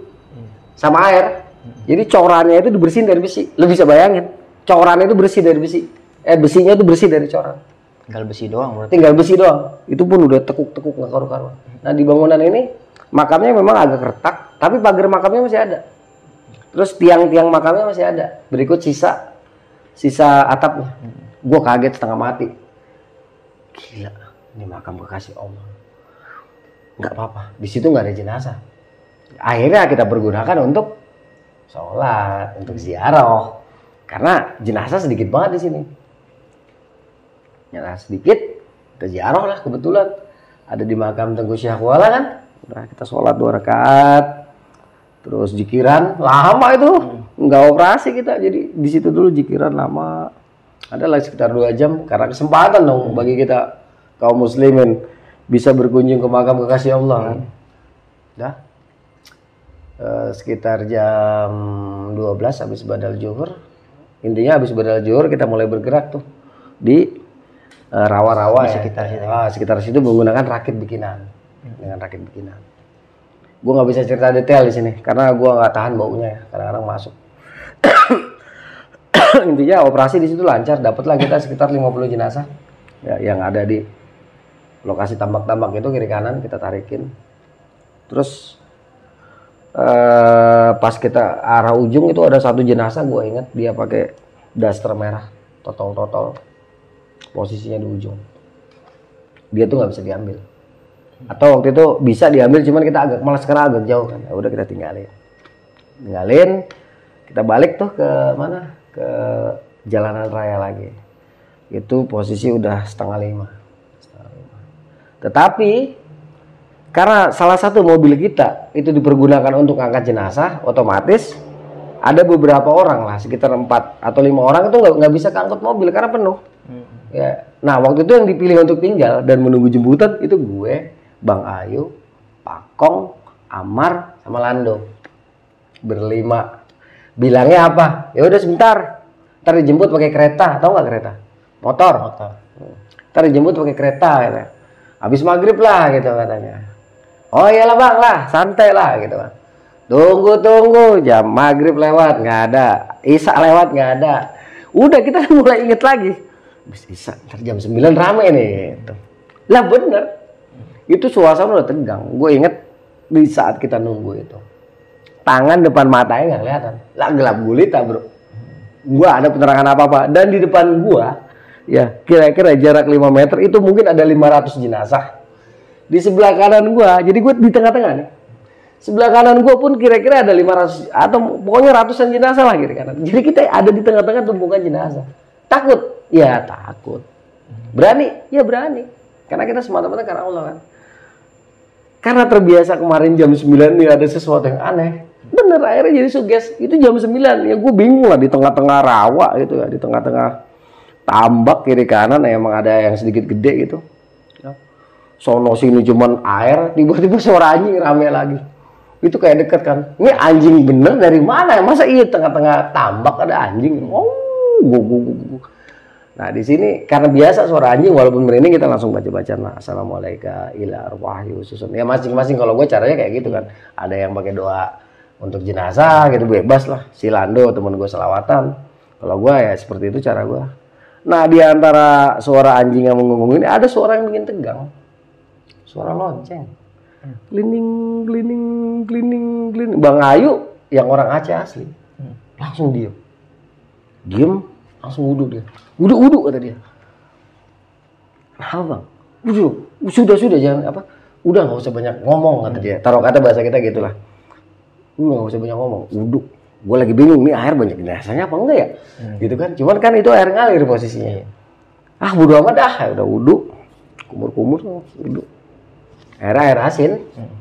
sama air. Jadi corannya itu dibersihin dari besi. Lo bisa bayangin corannya itu bersih dari besi. Eh besinya itu bersih dari coran. Tinggal besi doang berarti. Tinggal besi doang. Itu pun udah tekuk-tekuk nggak karu-karuan. Nah di bangunan ini makamnya memang agak retak tapi pagar makamnya masih ada. Terus tiang-tiang makamnya masih ada. Berikut sisa sisa atapnya. Gue kaget setengah mati. Gila ini makam kekasih Allah. Nggak apa-apa. Di situ nggak ada jenazah. Akhirnya kita pergunakan untuk sholat untuk ziarah. Karena jenazah sedikit banget di sini. Nyala sedikit kita ziarah lah kebetulan. Ada di makam Tengku Syahwala kan? Udah kita sholat dua rakaat. Terus jikiran lama itu. Nggak operasi kita jadi di situ dulu jikiran lama. Ada lah sekitar dua jam karena kesempatan dong bagi kita kaum muslimin bisa berkunjung ke makam kekasih Allah kan? Dah. Eh, sekitar jam 12 habis badal zuhur. Intinya habis badal zuhur kita mulai bergerak tuh di eh, rawa-rawa ya. sekitar situ. Ah, sekitar situ menggunakan rakit bikinan. Dengan rakit bikinan. Gue nggak bisa cerita detail di sini karena gue nggak tahan baunya ya. Kadang-kadang masuk. Intinya operasi di situ lancar. Dapatlah kita sekitar 50 jenazah ya, yang ada di lokasi tambak-tambak itu kiri kanan kita tarikin. Terus eh pas kita arah ujung itu ada satu jenazah gue inget dia pakai daster merah totol-totol. Posisinya di ujung. Dia tuh nggak bisa diambil. Atau waktu itu bisa diambil cuman kita agak malas karena agak jauh kan. Ya udah kita tinggalin. Tinggalin kita balik tuh ke mana? Ke jalanan raya lagi. Itu posisi udah Setengah lima. Tetapi karena salah satu mobil kita itu dipergunakan untuk angkat jenazah otomatis ada beberapa orang lah sekitar empat atau lima orang itu nggak bisa keangkut mobil karena penuh Ya. Nah waktu itu yang dipilih untuk tinggal dan menunggu jemputan itu gue, Bang Ayu, Pakong, Amar, sama Lando berlima. Bilangnya apa? Ya udah sebentar. Ntar dijemput pakai kereta, tahu nggak kereta? Motor. Motor. Ntar dijemput pakai kereta gitu. Habis maghrib lah gitu katanya. Oh iyalah bang lah, santai lah gitu kan. Tunggu tunggu, jam maghrib lewat nggak ada, Isa lewat nggak ada. Udah kita mulai inget lagi. Habis Isa, ntar jam 9 rame nih. Gitu. Lah bener, itu suasana udah tegang. Gue inget di saat kita nunggu itu, tangan depan matanya nggak kelihatan. Lah gelap gulita bro. Gua ada penerangan apa apa dan di depan gua ya kira-kira jarak 5 meter itu mungkin ada 500 jenazah di sebelah kanan gua. Jadi gue di tengah-tengah nih. Sebelah kanan gua pun kira-kira ada 500 atau pokoknya ratusan jenazah lah kiri kanan jadi kita ada di tengah-tengah tumpukan jenazah. Takut? Ya takut. Berani? Ya berani. Karena kita semata-mata karena Allah kan. Karena terbiasa kemarin jam 9 nih ada sesuatu yang aneh. Bener akhirnya jadi suges. Itu jam 9 ya gue bingung lah di tengah-tengah rawa gitu ya di tengah-tengah tambak kiri kanan emang ada yang sedikit gede gitu. Ya. sono sini cuman air tiba-tiba suara anjing rame lagi. Itu kayak deket kan. Ini anjing bener dari mana? Masa iya tengah-tengah tambak ada anjing? Oh gua, gua, gua. nah di sini karena biasa suara anjing walaupun merinding kita langsung baca-baca. Nah assalamualaikum ila arwahyu susun. Ya masing-masing kalau gue caranya kayak gitu kan. Ada yang pakai doa untuk jenazah gitu bebas lah. Si Lando temen gue selawatan. Kalau gue ya seperti itu cara gue Nah, di antara suara anjing yang menggonggong ini ada suara yang bikin tegang. Suara lonceng. Glining, glining, glining, glining. Bang Ayu yang orang Aceh asli. Langsung diem. Diem, langsung wudhu dia. Wudhu, wudhu kata dia. Nah, bang. Wudhu. Sudah, sudah. Jangan apa. Udah nggak usah banyak ngomong kata dia. Taruh kata bahasa kita gitulah. Udah nggak usah banyak ngomong. Wudhu gue lagi bingung nih air banyak jenazahnya apa enggak ya? Hmm. gitu kan. Cuman kan itu air ngalir posisinya. Ah wudhu amat dah. Ya udah wudhu. Kumur kumur wudhu. Air air asin. Hmm.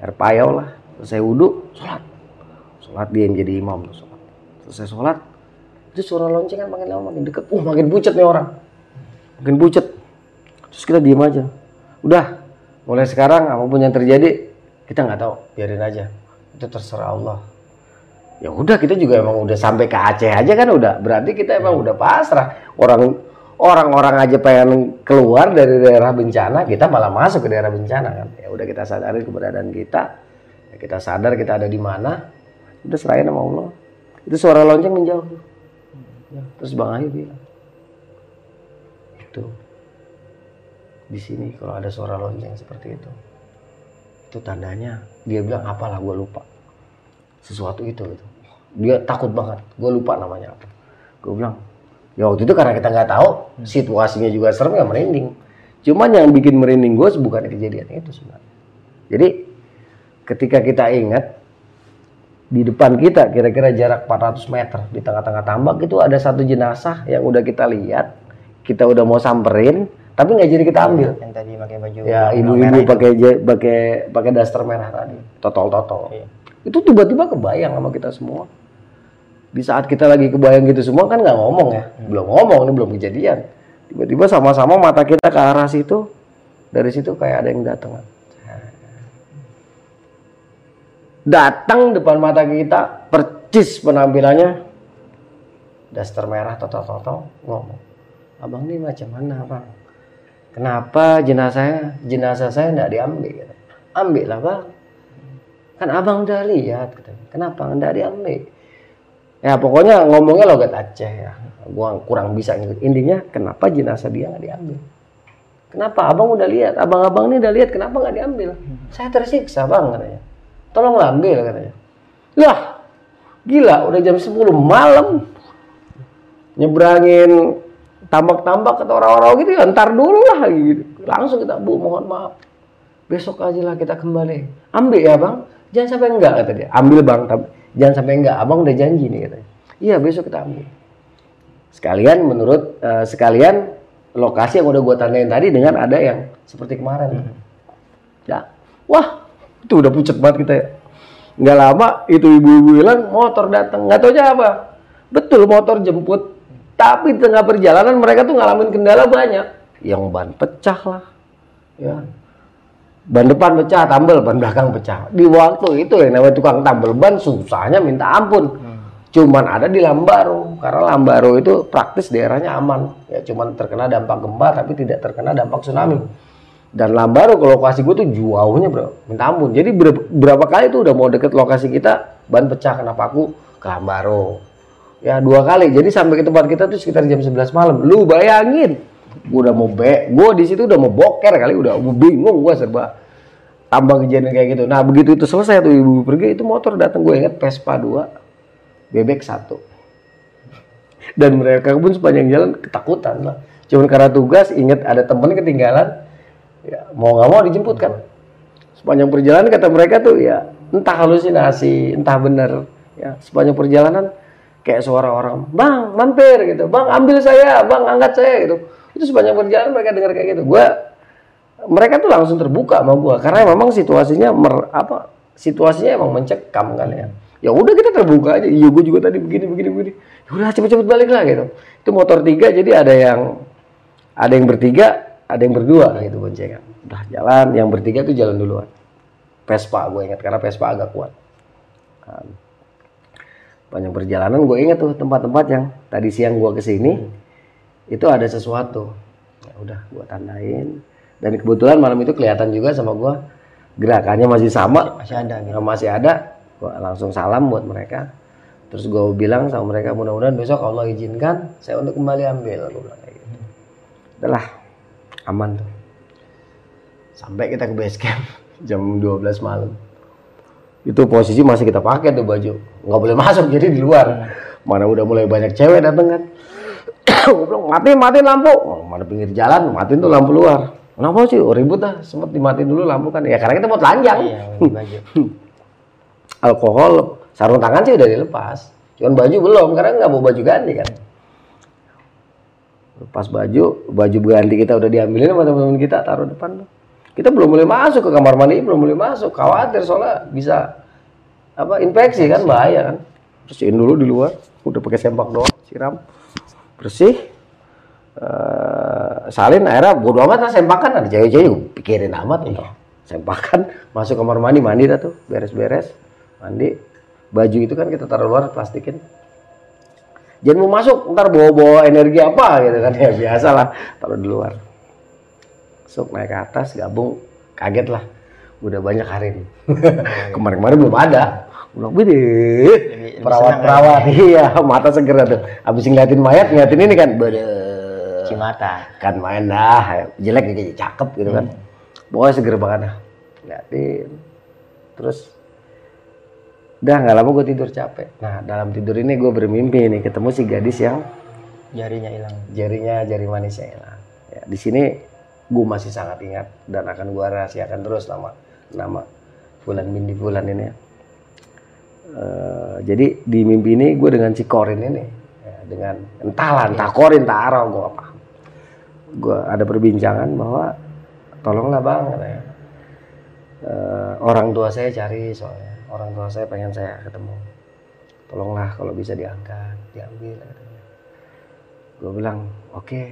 air payau lah. Selesai wudhu sholat. Sholat dia yang jadi imam sholat. Selesai sholat itu suara lonceng kan makin lama makin deket. Uh makin pucet nih orang. Makin pucet. Terus kita diem aja. Udah mulai sekarang apa pun yang terjadi kita nggak tahu. Biarin aja. Itu terserah Allah ya udah kita juga emang udah sampai ke Aceh aja kan udah. Berarti kita emang udah pasrah. Orang orang-orang aja pengen keluar dari daerah bencana kita malah masuk ke daerah bencana kan. Ya udah kita sadari keberadaan kita. Ya kita sadar kita ada di mana. Udah serahin sama Allah. Itu suara lonceng menjauh ya, terus Bang Ayu bilang itu di sini kalau ada suara lonceng seperti itu itu tandanya. Dia bilang apalah gue lupa sesuatu itu gitu. dia takut banget. Gue lupa namanya apa. Gue bilang ya waktu itu karena kita nggak tahu hmm. situasinya juga serem ya merinding. Cuman yang bikin merinding gue bukan kejadian itu sebenarnya. Jadi ketika kita ingat di depan kita kira-kira jarak 400 meter di tengah-tengah tambak itu ada satu jenazah yang udah kita lihat kita udah mau samperin tapi nggak jadi kita ambil. Yang tadi pakai baju ya ibu-ibu pakai pakai pakai daster merah tadi totol totol iya itu tiba-tiba kebayang sama kita semua. Di saat kita lagi kebayang gitu semua kan nggak ngomong ya. Hmm. belum ngomong ini belum kejadian. Tiba-tiba sama-sama mata kita ke arah situ. Dari situ kayak ada yang datang. Datang depan mata kita percis penampilannya. Daster merah toto-toto ngomong. Abang ini macam mana bang? Kenapa jenazahnya jenazah saya tidak diambil? Ambil lah bang Kan abang udah lihat, katanya. Kenapa nggak diambil? Ya pokoknya ngomongnya logat Aceh ya. Gua kurang bisa ingat. Intinya kenapa jenazah dia nggak diambil? Kenapa abang udah lihat? Abang-abang ini udah lihat, kenapa nggak diambil? Saya tersiksa bang katanya. Tolong ambil katanya. Lah, gila udah jam 10 malam. Nyebrangin tambak-tambak atau orang-orang gitu ya, ntar dulu lah gitu. Langsung kita, Bu mohon maaf. Besok aja lah kita kembali. Ambil ya bang jangan sampai enggak kata dia. Ambil bang. Tapi jangan sampai enggak. Abang udah janji nih katanya. Iya besok kita ambil. Sekalian menurut uh, sekalian lokasi yang udah gue tandain tadi dengan ada yang seperti kemarin. Hmm. ya. Wah itu udah pucet banget kita ya. Nggak lama itu ibu-ibu bilang motor datang nggak tahu aja apa. Betul motor jemput. Tapi di tengah perjalanan mereka tuh ngalamin kendala banyak. Yang ban pecah lah. Ya. Ban depan pecah, tambal, ban belakang pecah. Di waktu itu yang namanya tukang tambal ban susahnya minta ampun. Cuman ada di Lambaro. Karena Lambaro itu praktis daerahnya aman. Ya cuman terkena dampak gempa tapi tidak terkena dampak tsunami. Dan Lambaro ke lokasi gue tuh jauhnya bro, minta ampun. Jadi ber- berapa kali tuh udah mau deket lokasi kita, ban pecah kena paku ke Lambaro. Ya dua kali. Jadi sampai ke tempat kita tuh sekitar jam 11 malam. Lu bayangin, gue udah mau be, gue di situ udah mau boker kali, udah gua bingung gue serba tambah kejadian kayak gitu. Nah begitu itu selesai tuh ibu pergi itu motor datang gue inget Vespa 2 bebek satu dan mereka pun sepanjang jalan ketakutan lah. Cuman karena tugas inget ada temen ketinggalan, ya mau nggak mau dijemput kan. Sepanjang perjalanan kata mereka tuh ya entah halusinasi, entah bener. Ya sepanjang perjalanan kayak suara orang, bang mampir gitu, bang ambil saya, bang angkat saya gitu. Itu sepanjang perjalanan mereka dengar kayak gitu. Gua mereka tuh langsung terbuka sama gua. Karena memang situasinya mer, apa situasinya emang mencekam kan ya. Ya udah kita terbuka aja. Iya gua juga tadi begini begini begini. Ya udah cepet-cepet balik lah gitu. Itu motor tiga jadi ada yang ada yang bertiga ada yang berdua gitu boncengan udah jalan yang bertiga tuh jalan duluan. Vespa gue ingat karena Vespa agak kuat. Kan. panjang perjalanan gue ingat tuh tempat-tempat yang tadi siang gue ke sini itu ada sesuatu. Ya udah gue tandain. Dan kebetulan malam itu kelihatan juga sama gue gerakannya masih sama. Masih ada gitu. Nah, masih ada. Gue langsung salam buat mereka. Terus gue bilang sama mereka mudah-mudahan besok Allah izinkan saya untuk kembali ambil. Gue bilang kayak gitu. Udahlah aman tuh. Sampai kita ke base camp jam 12 malam. Itu posisi masih kita pakai tuh baju. Nggak boleh masuk jadi di luar. Mana udah mulai banyak cewek dateng kan gue bilang matiin matiin lampu. Oh, mana pinggir jalan matiin tuh lampu luar. Kenapa sih? Oh, ribut lah sempet dimatiin dulu lampu kan. Ya karena kita mau telanjang. Iya, alkohol sarung tangan sih udah dilepas. Cuman baju belum karena nggak mau baju ganti kan. Lepas baju baju ganti kita udah diambilin sama teman-teman kita taruh depan kita belum boleh masuk ke kamar mandi belum boleh masuk. Khawatir soalnya bisa apa infeksi kan bahaya kan. Bersihin dulu di luar udah pakai sempak doang siram bersih Eh, salin akhirnya bodo amat lah sempakan. Ada cewek-cewek juga pikirin amat. Gitu. sempakan masuk kamar mandi mandi dah tuh beres-beres mandi. Baju itu kan kita taruh luar plastikin. Jangan mau masuk ntar bawa-bawa energi apa gitu kan. Ya biasa lah taruh di luar. Masuk naik ke atas gabung kaget lah udah banyak harin kemarin-kemarin belum ada. Udah bide lebih perawat-perawat. Iya mata seger tuh. Habis ngeliatin mayat ngeliatin ini kan bede Cimata. kan main dah jelek jadi cakep gitu kan. Pokoknya seger banget dah. Liatin terus udah nggak lama gue tidur capek. Nah dalam tidur ini gue bermimpi nih ketemu si gadis yang Jarinya hilang. jarinya jari manisnya hilang. Ya, di sini gue masih sangat ingat dan akan gue rahasiakan terus nama nama bulan bindi bulan ini ya. Eh, jadi di mimpi ini gue dengan si Korin ini ya, dengan entahlah entah Korin entah Aro gue apa gue ada perbincangan bahwa tolonglah bang katanya. Eh, orang tua saya cari soalnya. Orang tua saya pengen saya ketemu. Tolonglah kalau bisa diangkat diambil katanya. Gue bilang oke.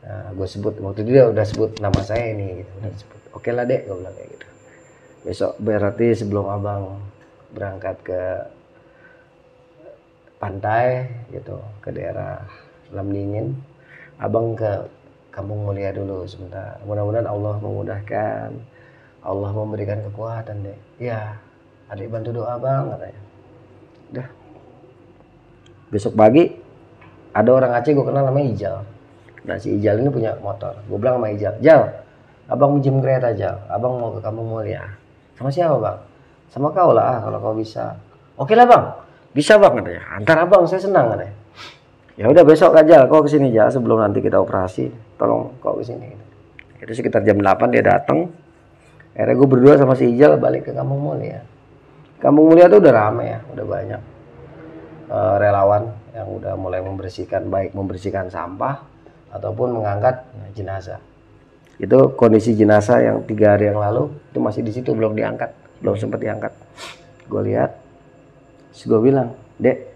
Nah, gue sebut waktu itu dia udah sebut nama saya ini gitu. Udah sebut oke lah dek gue bilang kayak gitu. Besok berarti sebelum abang berangkat ke pantai gitu ke daerah Lam Dingin abang ke Kampung Mulia dulu sebentar. Mudah-mudahan Allah memudahkan Allah memberikan kekuatan dek. Ya adik bantu doa bang katanya. Udah. Besok pagi ada orang Aceh gue kenal namanya Ijal. Nah si Ijal ini punya motor. Gue bilang sama Ijal Jal abang minjem kereta Jal abang mau ke Kampung Mulia. Sama siapa bang? Sama kau lah ah, kalau kau bisa. Oke lah bang. Bisa bang katanya. Antar abang saya senang katanya. Ya udah besok aja kau ke sini Jal sebelum nanti kita operasi. Tolong kau ke sini itu sekitar jam 8 dia datang. Akhirnya gue berdua sama si Ijal balik ke Kampung Mulia. Kampung Mulia tuh udah rame ya udah banyak eh, relawan yang udah mulai membersihkan baik membersihkan sampah ataupun mengangkat jenazah itu kondisi jenazah yang tiga hari yang lalu itu masih di situ belum diangkat belum sempat diangkat. Gue lihat terus gue bilang dek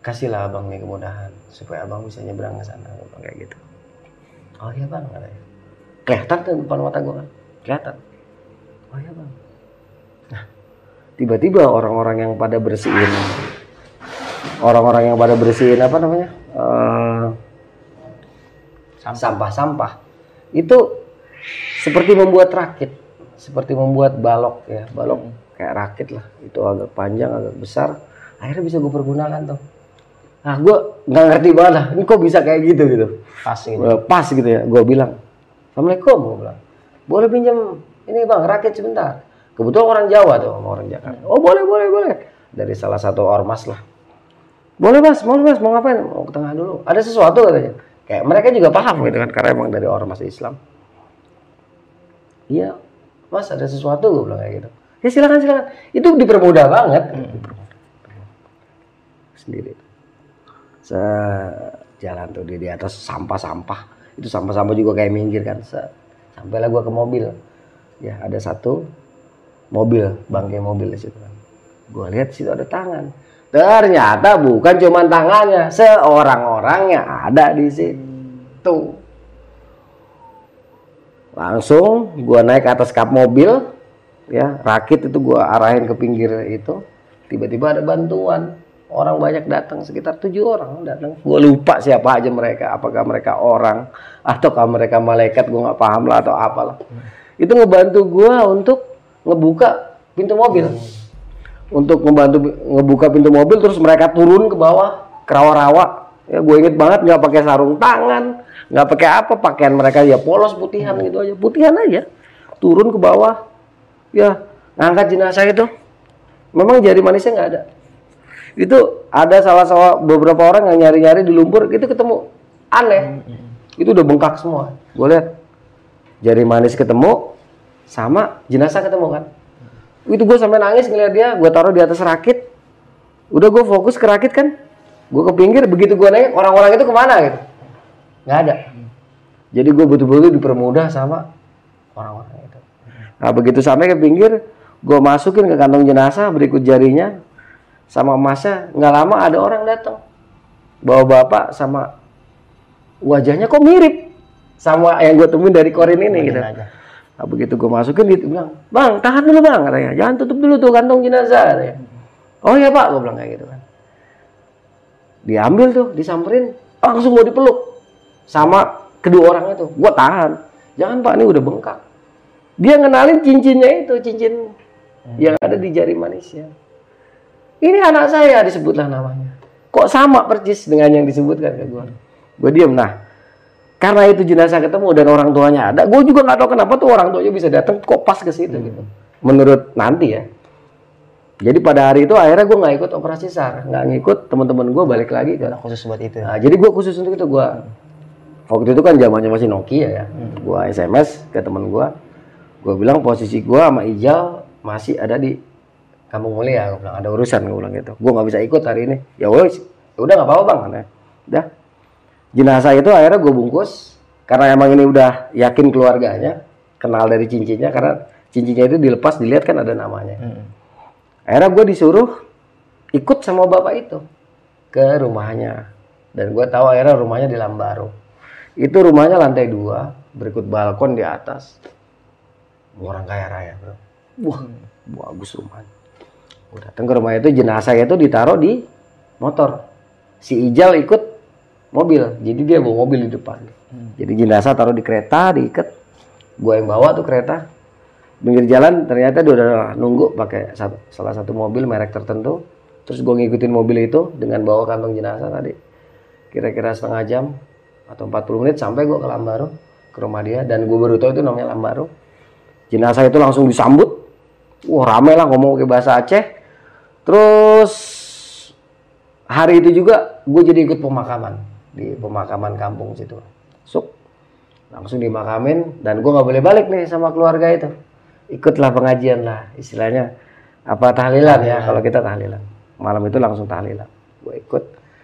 kasihlah abang nih kemudahan supaya abang bisa nyebrang ke sana. Kayak gitu. Oh iya bang katanya kelihatan tuh depan mata gue kan? Kelihatan. Oh iya bang. Nah tiba-tiba orang-orang yang pada bersihin orang-orang yang pada bersihin apa namanya Eh, sampah-sampah. Itu seperti membuat rakit seperti membuat balok ya. Balok kayak rakit lah. Itu agak panjang agak besar. Akhirnya bisa gue pergunakan tuh. Nah gue nggak ngerti banget lah ini kok bisa kayak gitu gitu? Pas gitu. Eh, pas gitu ya gue bilang. Assalamualaikum gue bilang. Boleh pinjam ini bang rakit sebentar. Kebetulan orang Jawa tuh sama orang Jakarta. Oh boleh boleh boleh. Dari salah satu ormas lah. Boleh mas mau mas mau ngapain? Mau ke tengah dulu. Ada sesuatu katanya kayak mereka juga paham gitu kan karena emang dari ormas Islam. Iya mas ada sesuatu gue bilang kayak gitu. Ya silakan silakan. Itu dipermudah banget. Dipermudah. sendiri. Sejalan tuh di, di atas sampah-sampah. Itu sampah-sampah juga kayak minggir kan. Se- sampailah gua ke mobil. Ya ada satu mobil bangkai mobil di situ kan. Gua lihat situ ada tangan ternyata bukan cuma tangannya seorang orangnya ada di situ. Langsung gua naik ke atas kap mobil ya rakit itu gua arahin ke pinggir itu. Tiba-tiba ada bantuan orang banyak datang sekitar tujuh orang datang. Gue lupa siapa aja mereka apakah mereka orang ataukah mereka malaikat gue nggak paham lah atau apalah. Itu ngebantu gue untuk ngebuka pintu mobil untuk membantu ngebuka pintu mobil terus mereka turun ke bawah ke rawa-rawa ya gue inget banget nggak pakai sarung tangan nggak pakai apa pakaian mereka ya polos putihan gitu aja. Putihan aja. Turun ke bawah. Ya ngangkat jenazah itu. Memang jari manisnya nggak ada. Itu ada salah salah beberapa orang yang nyari-nyari di lumpur itu ketemu. Aneh. Itu udah bengkak semua. Gue lihat jari manis ketemu sama jenazah ketemu kan itu gue sampai nangis ngeliat dia gue taruh di atas rakit. Udah gue fokus ke rakit kan. Gue ke pinggir begitu gue nengok orang-orang itu ke mana gitu? Nggak ada. Jadi gue betul-betul dipermudah sama orang-orang itu. Nah begitu sampai ke pinggir gue masukin ke kantong jenazah berikut jarinya sama emasnya. Nggak lama ada orang datang. Bawa bapak sama wajahnya kok mirip sama yang gue temuin dari korin ini gitu. aja. Nah, begitu gue masukin dia bilang, bang tahan dulu bang katanya, jangan tutup dulu tuh kantong jenazah katanya. Oh iya pak, gue bilang kayak gitu kan. Diambil tuh, disamperin, langsung mau dipeluk sama kedua orang itu. Gue tahan, jangan pak ini udah bengkak. Dia ngenalin cincinnya itu, cincin yang ada di jari manisnya. Ini anak saya disebutlah namanya. Kok sama persis dengan yang disebutkan ke gue. Gue diem. Nah, karena itu jenazah ketemu dan orang tuanya ada, gue juga nggak tahu kenapa tuh orang tuanya bisa datang kok pas ke situ gitu. Menurut nanti ya. Jadi pada hari itu akhirnya gue nggak ikut operasi sar, nggak ngikut teman-teman gue balik lagi ke. Karena khusus buat itu. Nah, jadi gue khusus untuk itu gue waktu itu kan zamannya masih Nokia ya. Gue SMS ke temen gue, gue bilang posisi gue sama Ijal masih ada di Kampung Mulia. Gue bilang ada urusan, gue bilang gitu. Gue nggak bisa ikut hari ini. Ya wes, ya udah nggak apa-apa bang. Udah. Jenazah itu akhirnya gue bungkus karena emang ini udah yakin keluarganya, kenal dari cincinnya karena cincinnya itu dilepas dilihat kan ada namanya. Hmm. Akhirnya gue disuruh ikut sama bapak itu ke rumahnya. Dan gue tahu akhirnya rumahnya di Lambaru. Itu rumahnya lantai dua, berikut balkon di atas. Orang kaya raya bro. Wah, bagus rumahnya. Gue datang ke rumah itu, jenazah itu ditaruh di motor. Si Ijal ikut mobil, jadi dia bawa mobil di depan. Jadi jenazah taruh di kereta, diikat. Gue yang bawa tuh kereta, pinggir jalan ternyata dia udah nunggu pakai satu- salah satu mobil merek tertentu. Terus gue ngikutin mobil itu dengan bawa kantong jenazah tadi. Kira-kira setengah jam atau 40 menit sampai gue ke Lambaru ke rumah dia. Dan gue baru tahu itu namanya Lambaru. Jenazah itu langsung disambut. Wah rame lah ngomong ke bahasa Aceh. Terus hari itu juga gue jadi ikut pemakaman di pemakaman kampung situ. Suk langsung dimakamin dan gue nggak boleh balik nih sama keluarga itu. Ikutlah pengajian lah istilahnya apa tahlilan ya kalau kita tahlilan. Malam itu langsung tahlilan. Gue ikut.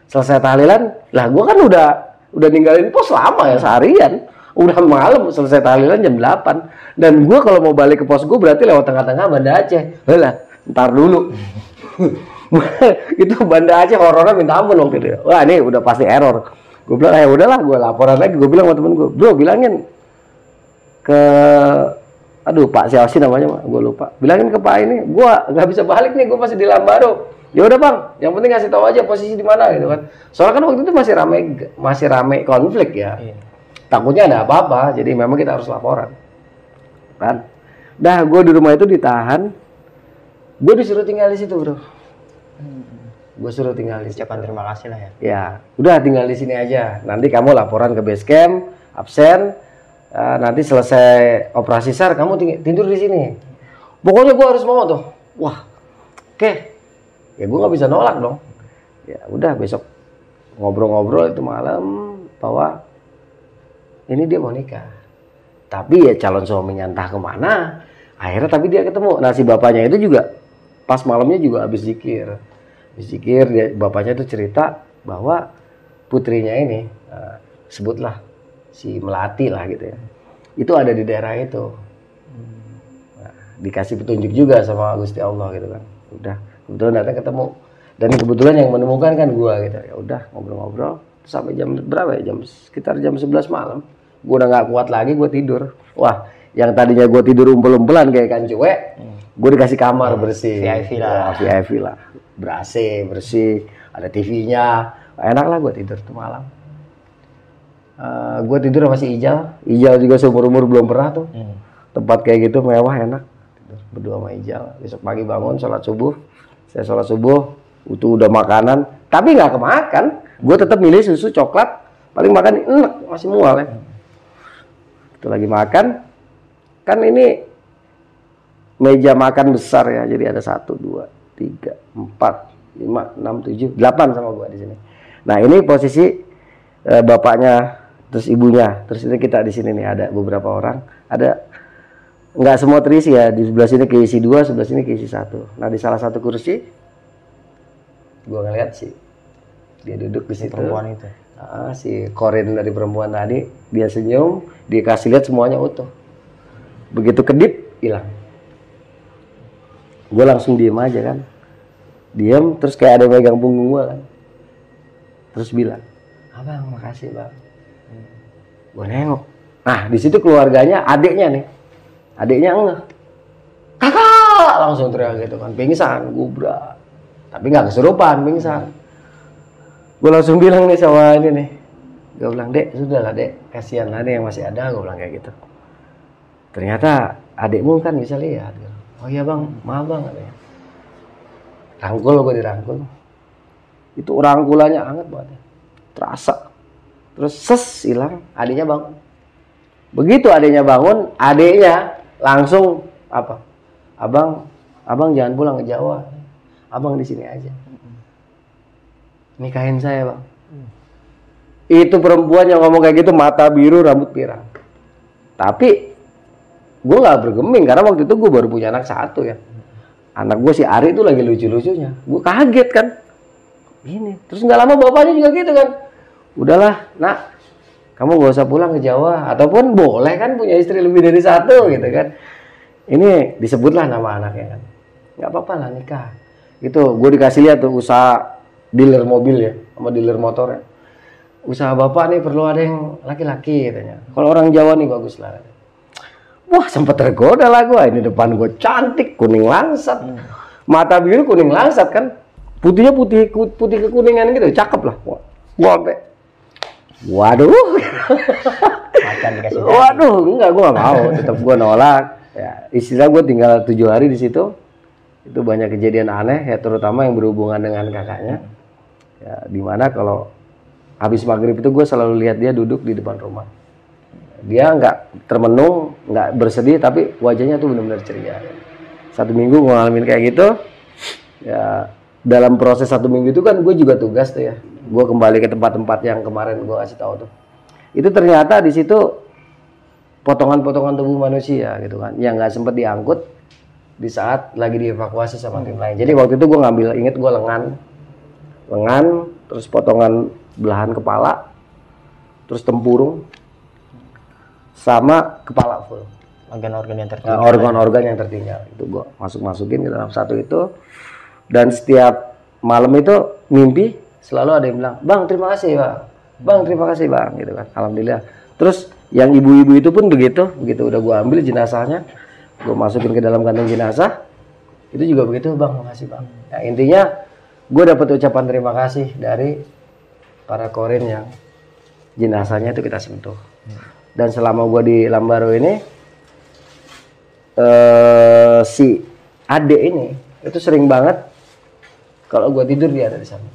Selesai tahlilan lah gue kan udah udah ninggalin pos lama ya seharian. Udah malam selesai tahlilan jam 8 dan gue kalau mau balik ke pos gue berarti lewat tengah-tengah Banda Aceh. Lah ntar dulu itu Banda Aceh horornya minta ampun waktu itu. Wah ini udah pasti error. Gue bilang ya udahlah gue laporan lagi. Gue bilang sama temen gue, bro bilangin ke aduh Pak siapa sih namanya gue lupa. Bilangin ke Pak ini, gue nggak bisa balik nih, gue masih di Lambaro. Ya udah bang, yang penting kasih tahu aja posisi di mana gitu kan. Soalnya kan waktu itu masih rame masih rame konflik ya. Iya. Takutnya ada apa-apa, jadi memang kita harus laporan. Kan? Dah, gue di rumah itu ditahan. Gue disuruh tinggal di situ bro. Gue suruh tinggal di. Ucapan terima kasih lah ya. Ya, udah tinggal di sini aja. Nanti kamu laporan ke base camp, absen. Eh, nanti selesai operasi sar, kamu tidur di sini. Pokoknya gue harus mau tuh. Wah, oke. Ya gue nggak bisa nolak dong. Ya udah besok ngobrol-ngobrol itu malam bahwa ini dia mau nikah. Tapi ya calon suaminya entah ke mana. Akhirnya tapi dia ketemu. Nah si bapaknya itu juga pas malamnya juga habis zikir. Habis zikir dia, bapaknya itu cerita bahwa putrinya ini eh, sebutlah si Melati lah gitu ya. Itu ada di daerah itu. Nah, dikasih petunjuk juga sama Gusti Allah gitu kan. Udah kebetulan datang ketemu. Dan kebetulan yang menemukan kan gua gitu. Ya udah ngobrol-ngobrol sampai jam berapa ya? Jam sekitar jam 11 malam. Gua udah nggak kuat lagi, gua tidur. Wah, yang tadinya gua tidur umpel-umpelan kayak kan cuek, gua dikasih kamar bersih. VIP lah. Ya, VIP lah. Ber AC, bersih, ada TV-nya. Enak lah gua tidur tuh malam. Eh, gua tidur sama si Ijal. Ijal juga seumur umur belum pernah tuh. Hmm. Tempat kayak gitu mewah enak. Tidur berdua sama Ijal. Besok pagi bangun sholat subuh. Saya sholat subuh. Itu udah makanan. Tapi nggak kemakan. Gue tetap milih susu coklat. Paling makan enak masih mual ya. Itu lagi makan. Kan ini meja makan besar ya. Jadi ada satu, dua, tiga, empat, lima, enam, tujuh, delapan sama gua di sini. Nah ini posisi eh, bapaknya, terus ibunya, terus ini kita di sini nih ada beberapa orang. Ada nggak semua terisi ya. Di sebelah sini keisi dua, sebelah sini keisi satu. Nah di salah satu kursi, gua ngeliat sih dia duduk di situ. Perempuan itu. Ah, si Korin dari perempuan tadi dia senyum, dia kasih lihat semuanya utuh. Begitu kedip hilang. Gue langsung diem aja kan, diem terus kayak ada yang megang punggung gue kan, terus bilang, abang makasih bang. Gue nengok, nah di situ keluarganya adiknya nih, adiknya enggak, kakak! Langsung teriak gitu kan, pingsan, gubrak, tapi nggak kesurupan, pingsan. Gue langsung bilang nih sama ini nih. Gue bilang dek sudah lah dek. Kasihan lah nih yang masih ada. Gue bilang kayak gitu ternyata adikmu kan bisa lihat. Oh iya bang. Maaf bang katanya. Rangkul gue dirangkul. Itu rangkulannya hangat banget. Ya. terasa. Terus ses hilang. Adiknya bangun. Begitu adiknya bangun adiknya langsung apa? Abang abang jangan pulang ke Jawa. Abang di sini aja. Nikahin saya bang. Itu perempuan yang ngomong kayak gitu mata biru rambut pirang. Tapi gue nggak bergeming karena waktu itu gue baru punya anak satu ya. Anak gue si Ari itu lagi lucu-lucunya. Gue kaget kan. Ini terus nggak lama bapaknya juga gitu kan. Udahlah nak kamu gak usah pulang ke Jawa ataupun boleh kan punya istri lebih dari satu gitu kan. Ini disebutlah nama anaknya kan. Nggak apa-apa lah nikah. Itu gue dikasih lihat tuh usaha dealer mobil ya sama dealer motor ya. Usaha bapak nih perlu ada yang laki-laki katanya. Kalau orang Jawa nih bagus lah wah sempat tergoda lah gue ini depan gue cantik kuning langsat mata biru kuning langsat kan putihnya putih putih kekuningan gitu cakep lah wah gua sampai waduh. Waduh, enggak, gua nggak mau. Tetap gua nolak. Ya, istilah gua tinggal tujuh hari di situ. Itu banyak kejadian aneh, ya terutama yang berhubungan dengan kakaknya. Ya, di mana kalau habis maghrib itu gue selalu lihat dia duduk di depan rumah. Dia nggak termenung, nggak bersedih, tapi wajahnya tuh benar-benar ceria. Satu minggu gua ngalamin kayak gitu. Ya, dalam proses satu minggu itu kan gue juga tugas tuh ya. Gue kembali ke tempat-tempat yang kemarin gue kasih tahu tuh itu ternyata di situ potongan-potongan tubuh manusia gitu kan yang nggak sempat diangkut di saat lagi dievakuasi sama tim lain. Jadi waktu itu gue ngambil, inget gue lengan, lengan, terus potongan belahan kepala, terus tempurung, sama kepala full. Organ-organ yang Nah, tertinggal. organ-organ yang tertinggal. Itu gue masuk masukin ke dalam satu itu. Dan setiap malam itu mimpi selalu ada yang bilang bang terima kasih bang bang terima kasih bang gitu kan. Alhamdulillah. Terus yang ibu-ibu itu pun begitu begitu udah gua ambil jenazahnya gua masukin ke dalam kantong jenazah itu juga begitu bang makasih bang. Nah, intinya gue dapat ucapan terima kasih dari para korin yang jenazahnya itu kita sentuh dan selama gua di Lambaro ini eh si Ade ini itu sering banget kalau gua tidur dia ada di sana.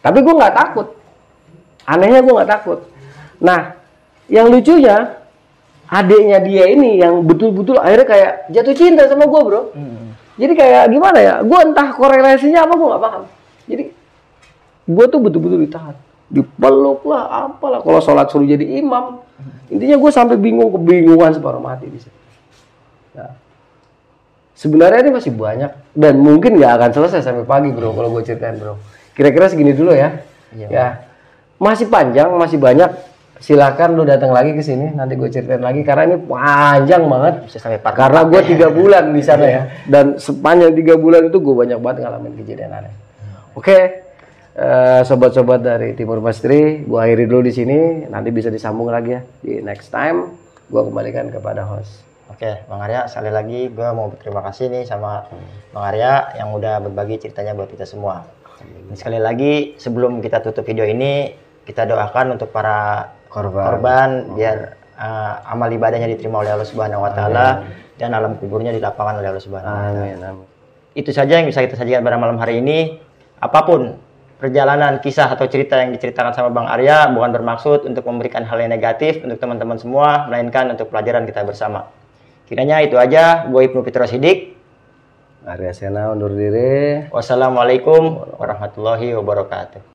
Tapi gua nggak takut. Anehnya gua nggak takut. Nah, yang lucunya adiknya dia ini yang betul-betul akhirnya kayak jatuh cinta sama gua bro. Jadi kayak gimana ya? Gua entah korelasinya apa gua nggak paham. Jadi gua tuh betul-betul ditahan, dipeluk lah, apalah. Kalau sholat suruh jadi imam, intinya gue sampai bingung kebingungan separuh mati di situ. Nah, sebenarnya ini masih banyak dan mungkin nggak akan selesai sampai pagi bro kalau gue ceritain bro. Kira-kira segini dulu ya. Iya. Ya, masih panjang, masih banyak. Silakan lu datang lagi ke sini, nanti gue ceritain lagi karena ini panjang banget. Bisa sampai part Karena gue tiga bulan di sana ya, dan sepanjang tiga bulan itu gue banyak banget ngalamin kejadian aneh. Oke, eh, sobat-sobat dari Timur Mastri, gue akhiri dulu di sini. Nanti bisa disambung lagi ya di next time. Gue kembalikan kepada host. Oke, Bang Arya, sekali lagi gue mau berterima kasih nih sama Bang Arya yang udah berbagi ceritanya buat kita semua. Dan sekali lagi, sebelum kita tutup video ini, kita doakan untuk para Korban. korban biar uh, amal ibadahnya diterima oleh Allah Subhanahu wa taala dan alam kuburnya dilapangkan oleh Allah Subhanahu wa taala. Amin. Itu saja yang bisa kita sajikan pada malam hari ini. Apa pun perjalanan kisah atau cerita yang diceritakan sama Bang Arya bukan bermaksud untuk memberikan hal yang negatif untuk teman-teman semua, melainkan untuk pelajaran kita bersama. Kiranya itu aja, gue Ibnu Fitro Sidik. Arya Sena undur diri. Wassalamualaikum warahmatullahi wabarakatuh.